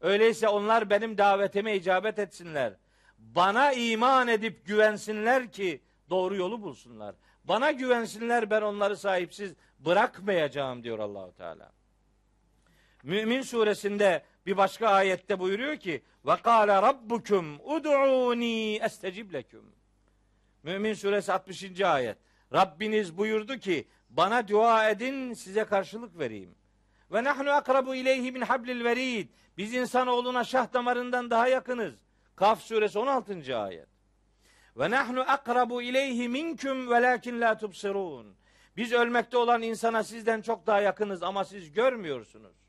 Speaker 3: Öyleyse onlar benim davetime icabet etsinler. Bana iman edip güvensinler ki doğru yolu bulsunlar. Bana güvensinler ben onları sahipsiz bırakmayacağım diyor Allahu Teala. Mümin suresinde bir başka ayette buyuruyor ki ve kâle rabbukum ud'uni estecib leküm. Mümin suresi 60. ayet. Rabbiniz buyurdu ki bana dua edin size karşılık vereyim. Ve nahnu akrabu ileyhi min hablil verid. Biz insanoğluna şah damarından daha yakınız. Kaf suresi 16. ayet. Ve nahnu akrabu ileyhi minkum velakin la tubsirun. Biz ölmekte olan insana sizden çok daha yakınız ama siz görmüyorsunuz.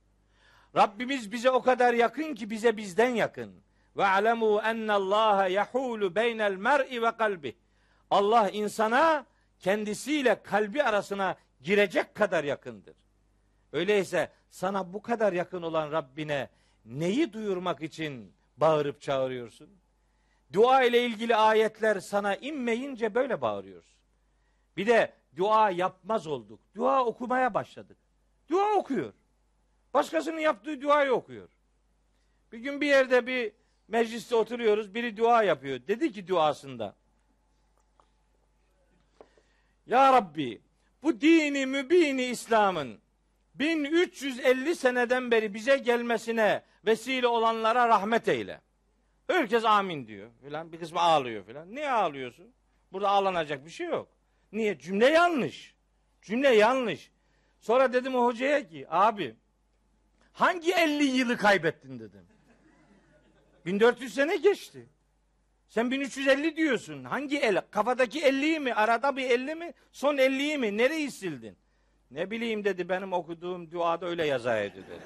Speaker 3: Rabbimiz bize o kadar yakın ki bize bizden yakın. Ve alemu ennallaha yahulu beynel mer'i ve kalbi. Allah insana kendisiyle kalbi arasına girecek kadar yakındır. Öyleyse sana bu kadar yakın olan Rabbine neyi duyurmak için bağırıp çağırıyorsun? Dua ile ilgili ayetler sana inmeyince böyle bağırıyorsun. Bir de dua yapmaz olduk. Dua okumaya başladık. Dua okuyor. Başkasının yaptığı duayı okuyor. Bir gün bir yerde bir mecliste oturuyoruz. Biri dua yapıyor. Dedi ki duasında. Ya Rabbi bu dini mübini İslam'ın 1350 seneden beri bize gelmesine vesile olanlara rahmet eyle. Herkes amin diyor filan. Bir kısmı ağlıyor filan. Niye ağlıyorsun? Burada ağlanacak bir şey yok. Niye? Cümle yanlış. Cümle yanlış. Sonra dedim o hocaya ki abi hangi 50 yılı kaybettin dedim. 1400 sene geçti. Sen 1350 diyorsun. Hangi el? Kafadaki 50'yi mi? Arada bir 50 mi? Son 50'yi mi? Nereyi sildin? Ne bileyim dedi benim okuduğum duada öyle yazaydı dedi.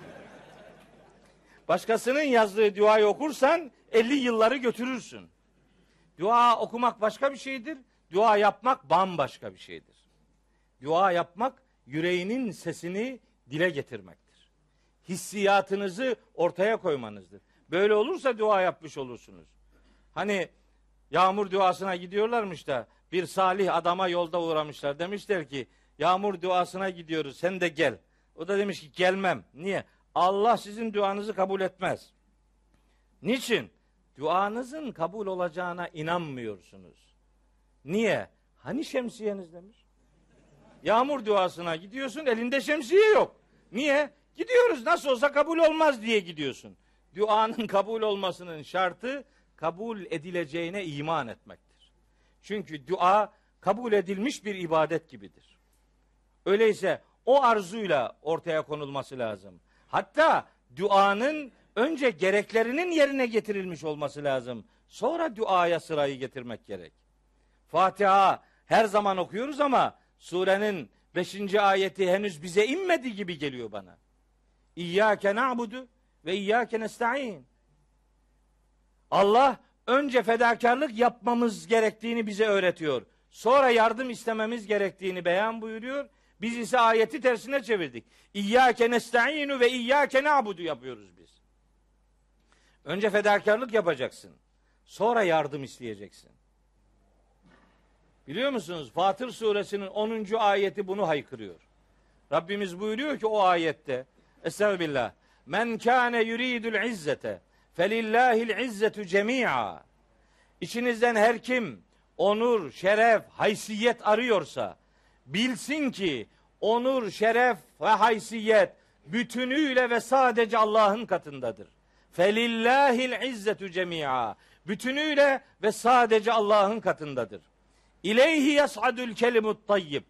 Speaker 3: Başkasının yazdığı duayı okursan 50 yılları götürürsün. Dua okumak başka bir şeydir. Dua yapmak bambaşka bir şeydir. Dua yapmak yüreğinin sesini dile getirmektir. Hissiyatınızı ortaya koymanızdır. Böyle olursa dua yapmış olursunuz. Hani yağmur duasına gidiyorlarmış da bir salih adama yolda uğramışlar. Demişler ki yağmur duasına gidiyoruz sen de gel. O da demiş ki gelmem. Niye? Allah sizin duanızı kabul etmez. Niçin? Duanızın kabul olacağına inanmıyorsunuz. Niye? Hani şemsiyeniz demiş. Yağmur duasına gidiyorsun elinde şemsiye yok. Niye? Gidiyoruz nasıl olsa kabul olmaz diye gidiyorsun. Duanın kabul olmasının şartı kabul edileceğine iman etmektir. Çünkü dua kabul edilmiş bir ibadet gibidir. Öyleyse o arzuyla ortaya konulması lazım. Hatta duanın önce gereklerinin yerine getirilmiş olması lazım. Sonra duaya sırayı getirmek gerek. Fatiha her zaman okuyoruz ama surenin 5. ayeti henüz bize inmedi gibi geliyor bana. İyyâke na'budu ve iyyâke nesta'in. Allah önce fedakarlık yapmamız gerektiğini bize öğretiyor. Sonra yardım istememiz gerektiğini beyan buyuruyor. Biz ise ayeti tersine çevirdik. İyyâke nesta'inu ve iyyâke na'budu yapıyoruz biz. Önce fedakarlık yapacaksın. Sonra yardım isteyeceksin. Biliyor musunuz? Fatır suresinin 10. ayeti bunu haykırıyor. Rabbimiz buyuruyor ki o ayette Estağfirullah. Men kâne yuridul izzete felillahil izzetu cemi'a. İçinizden her kim onur, şeref, haysiyet arıyorsa bilsin ki onur, şeref ve haysiyet bütünüyle ve sadece Allah'ın katındadır. Felillahil izzetu cemi'a. Bütünüyle ve sadece Allah'ın katındadır. İleyhi yas'adul kelimut tayyib.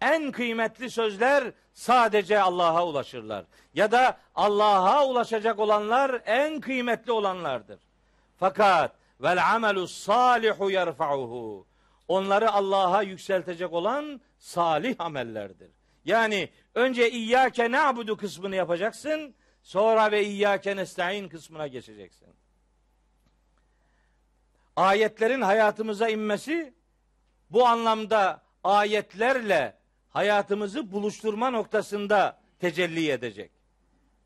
Speaker 3: En kıymetli sözler sadece Allah'a ulaşırlar. Ya da Allah'a ulaşacak olanlar en kıymetli olanlardır. Fakat vel amelu salihu yerfa'uhu. Onları Allah'a yükseltecek olan salih amellerdir. Yani önce İyyâke na'budu kısmını yapacaksın. Sonra ve İyyâke nesta'in kısmına geçeceksin. Ayetlerin hayatımıza inmesi bu anlamda ayetlerle hayatımızı buluşturma noktasında tecelli edecek.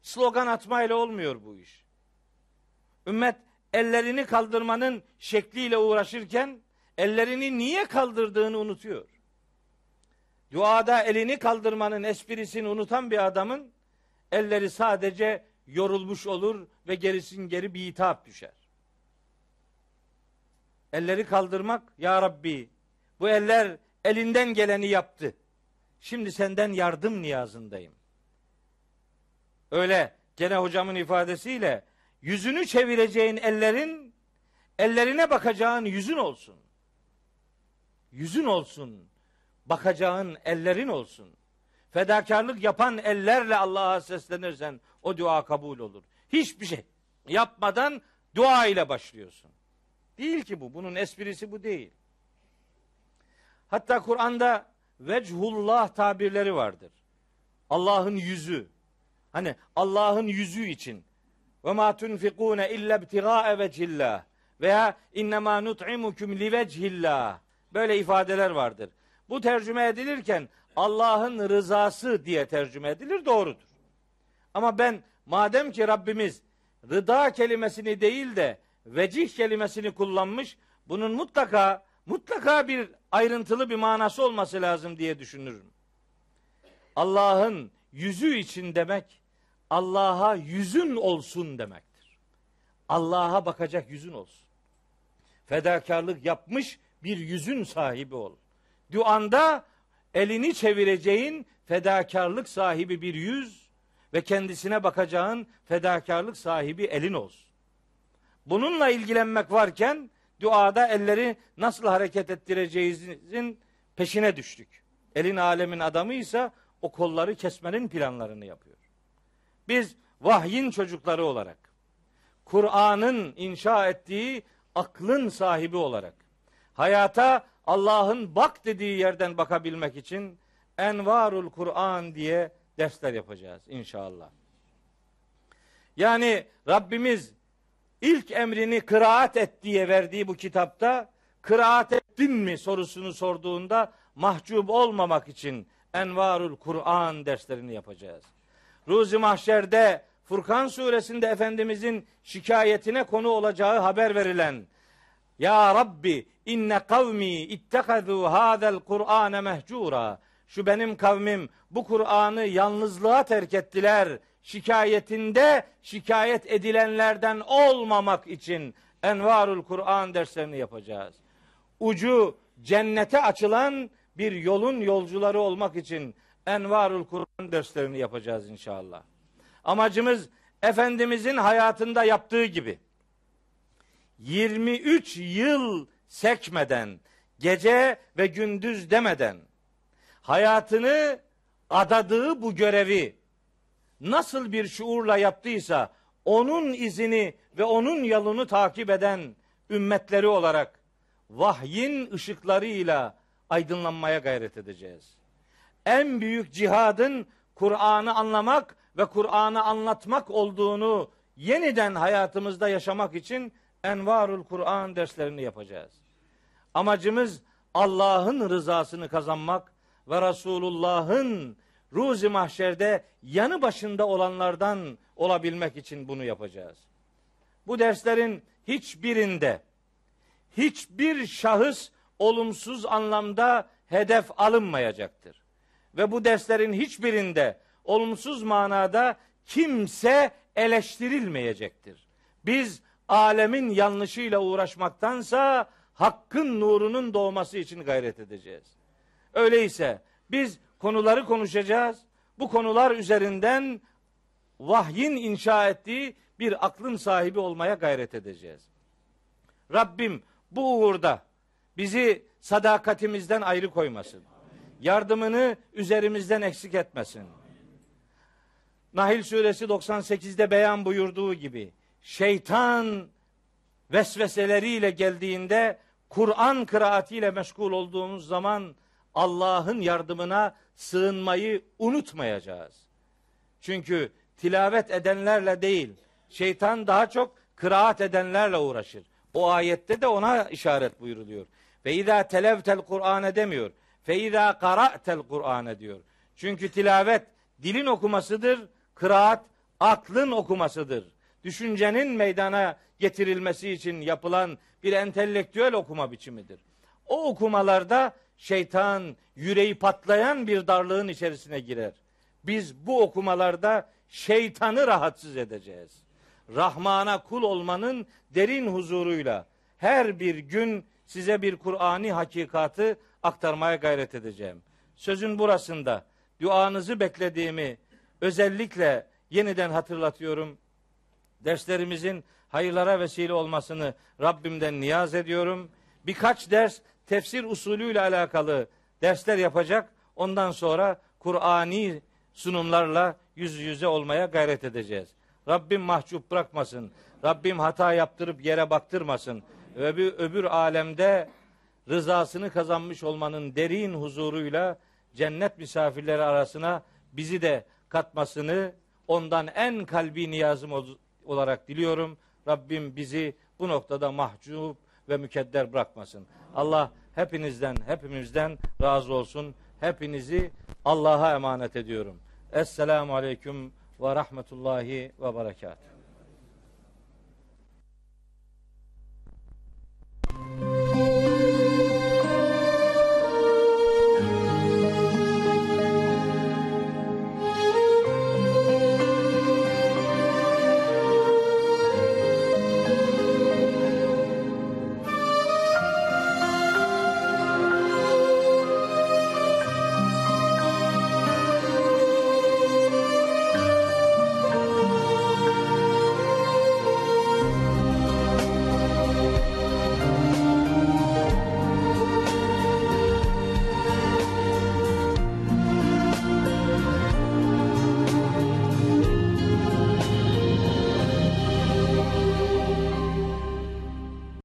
Speaker 3: Slogan atmayla olmuyor bu iş. Ümmet ellerini kaldırmanın şekliyle uğraşırken ellerini niye kaldırdığını unutuyor. Duada elini kaldırmanın esprisini unutan bir adamın elleri sadece yorulmuş olur ve gerisin geri bir hitap düşer. Elleri kaldırmak ya Rabbi bu eller elinden geleni yaptı. Şimdi senden yardım niyazındayım. Öyle gene hocamın ifadesiyle yüzünü çevireceğin ellerin ellerine bakacağın yüzün olsun. Yüzün olsun. Bakacağın ellerin olsun. Fedakarlık yapan ellerle Allah'a seslenirsen o dua kabul olur. Hiçbir şey yapmadan dua ile başlıyorsun. Değil ki bu. Bunun esprisi bu değil. Hatta Kur'an'da vechullah tabirleri vardır. Allah'ın yüzü. Hani Allah'ın yüzü için ve ma tunfikune illa ibtigaa vecihillah veya innema nut'imukum li vechillah böyle ifadeler vardır. Bu tercüme edilirken Allah'ın rızası diye tercüme edilir doğrudur. Ama ben madem ki Rabbimiz rıda kelimesini değil de vecih kelimesini kullanmış bunun mutlaka mutlaka bir ayrıntılı bir manası olması lazım diye düşünürüm. Allah'ın yüzü için demek Allah'a yüzün olsun demektir. Allah'a bakacak yüzün olsun. Fedakarlık yapmış bir yüzün sahibi ol. Duanda elini çevireceğin fedakarlık sahibi bir yüz ve kendisine bakacağın fedakarlık sahibi elin olsun. Bununla ilgilenmek varken duada elleri nasıl hareket ettireceğinizin peşine düştük. Elin alemin adamıysa o kolları kesmenin planlarını yapıyor. Biz vahyin çocukları olarak, Kur'an'ın inşa ettiği aklın sahibi olarak, hayata Allah'ın bak dediği yerden bakabilmek için Envarul Kur'an diye dersler yapacağız inşallah. Yani Rabbimiz ilk emrini kıraat et diye verdiği bu kitapta kıraat ettin mi sorusunu sorduğunda mahcup olmamak için Envarul Kur'an derslerini yapacağız. Ruzi Mahşer'de Furkan suresinde Efendimizin şikayetine konu olacağı haber verilen Ya Rabbi inne kavmi ittekadu hadel Kur'ane mehcura şu benim kavmim bu Kur'an'ı yalnızlığa terk ettiler şikayetinde şikayet edilenlerden olmamak için Envarul Kur'an derslerini yapacağız. Ucu cennete açılan bir yolun yolcuları olmak için Envarul Kur'an derslerini yapacağız inşallah. Amacımız Efendimizin hayatında yaptığı gibi 23 yıl sekmeden, gece ve gündüz demeden hayatını adadığı bu görevi nasıl bir şuurla yaptıysa onun izini ve onun yolunu takip eden ümmetleri olarak vahyin ışıklarıyla aydınlanmaya gayret edeceğiz. En büyük cihadın Kur'an'ı anlamak ve Kur'an'ı anlatmak olduğunu yeniden hayatımızda yaşamak için Envarul Kur'an derslerini yapacağız. Amacımız Allah'ın rızasını kazanmak ve Resulullah'ın ruzi mahşerde yanı başında olanlardan olabilmek için bunu yapacağız. Bu derslerin hiçbirinde hiçbir şahıs olumsuz anlamda hedef alınmayacaktır. Ve bu derslerin hiçbirinde olumsuz manada kimse eleştirilmeyecektir. Biz alemin yanlışıyla uğraşmaktansa hakkın nurunun doğması için gayret edeceğiz. Öyleyse biz konuları konuşacağız. Bu konular üzerinden vahyin inşa ettiği bir aklın sahibi olmaya gayret edeceğiz. Rabbim bu uğurda bizi sadakatimizden ayrı koymasın. Yardımını üzerimizden eksik etmesin. Nahil suresi 98'de beyan buyurduğu gibi şeytan vesveseleriyle geldiğinde Kur'an kıraatiyle meşgul olduğumuz zaman Allah'ın yardımına sığınmayı unutmayacağız. Çünkü tilavet edenlerle değil, şeytan daha çok kıraat edenlerle uğraşır. O ayette de ona işaret buyuruluyor. Ve izâ televtel Kur'an demiyor. Fe izâ qara'tel Kur'an diyor. Çünkü tilavet dilin okumasıdır, kıraat aklın okumasıdır. Düşüncenin meydana getirilmesi için yapılan bir entelektüel okuma biçimidir. O okumalarda şeytan yüreği patlayan bir darlığın içerisine girer. Biz bu okumalarda şeytanı rahatsız edeceğiz. Rahmana kul olmanın derin huzuruyla her bir gün size bir Kur'ani hakikatı aktarmaya gayret edeceğim. Sözün burasında duanızı beklediğimi özellikle yeniden hatırlatıyorum. Derslerimizin hayırlara vesile olmasını Rabbimden niyaz ediyorum. Birkaç ders tefsir usulüyle alakalı dersler yapacak. Ondan sonra Kur'ani sunumlarla yüz yüze olmaya gayret edeceğiz. Rabbim mahcup bırakmasın. Rabbim hata yaptırıp yere baktırmasın. Öbür, öbür alemde rızasını kazanmış olmanın derin huzuruyla cennet misafirleri arasına bizi de katmasını ondan en kalbi niyazım ol- olarak diliyorum. Rabbim bizi bu noktada mahcup ve mükedder bırakmasın. Allah hepinizden, hepimizden razı olsun. Hepinizi Allah'a emanet ediyorum. Esselamu Aleyküm ve Rahmetullahi ve Berekatuhu.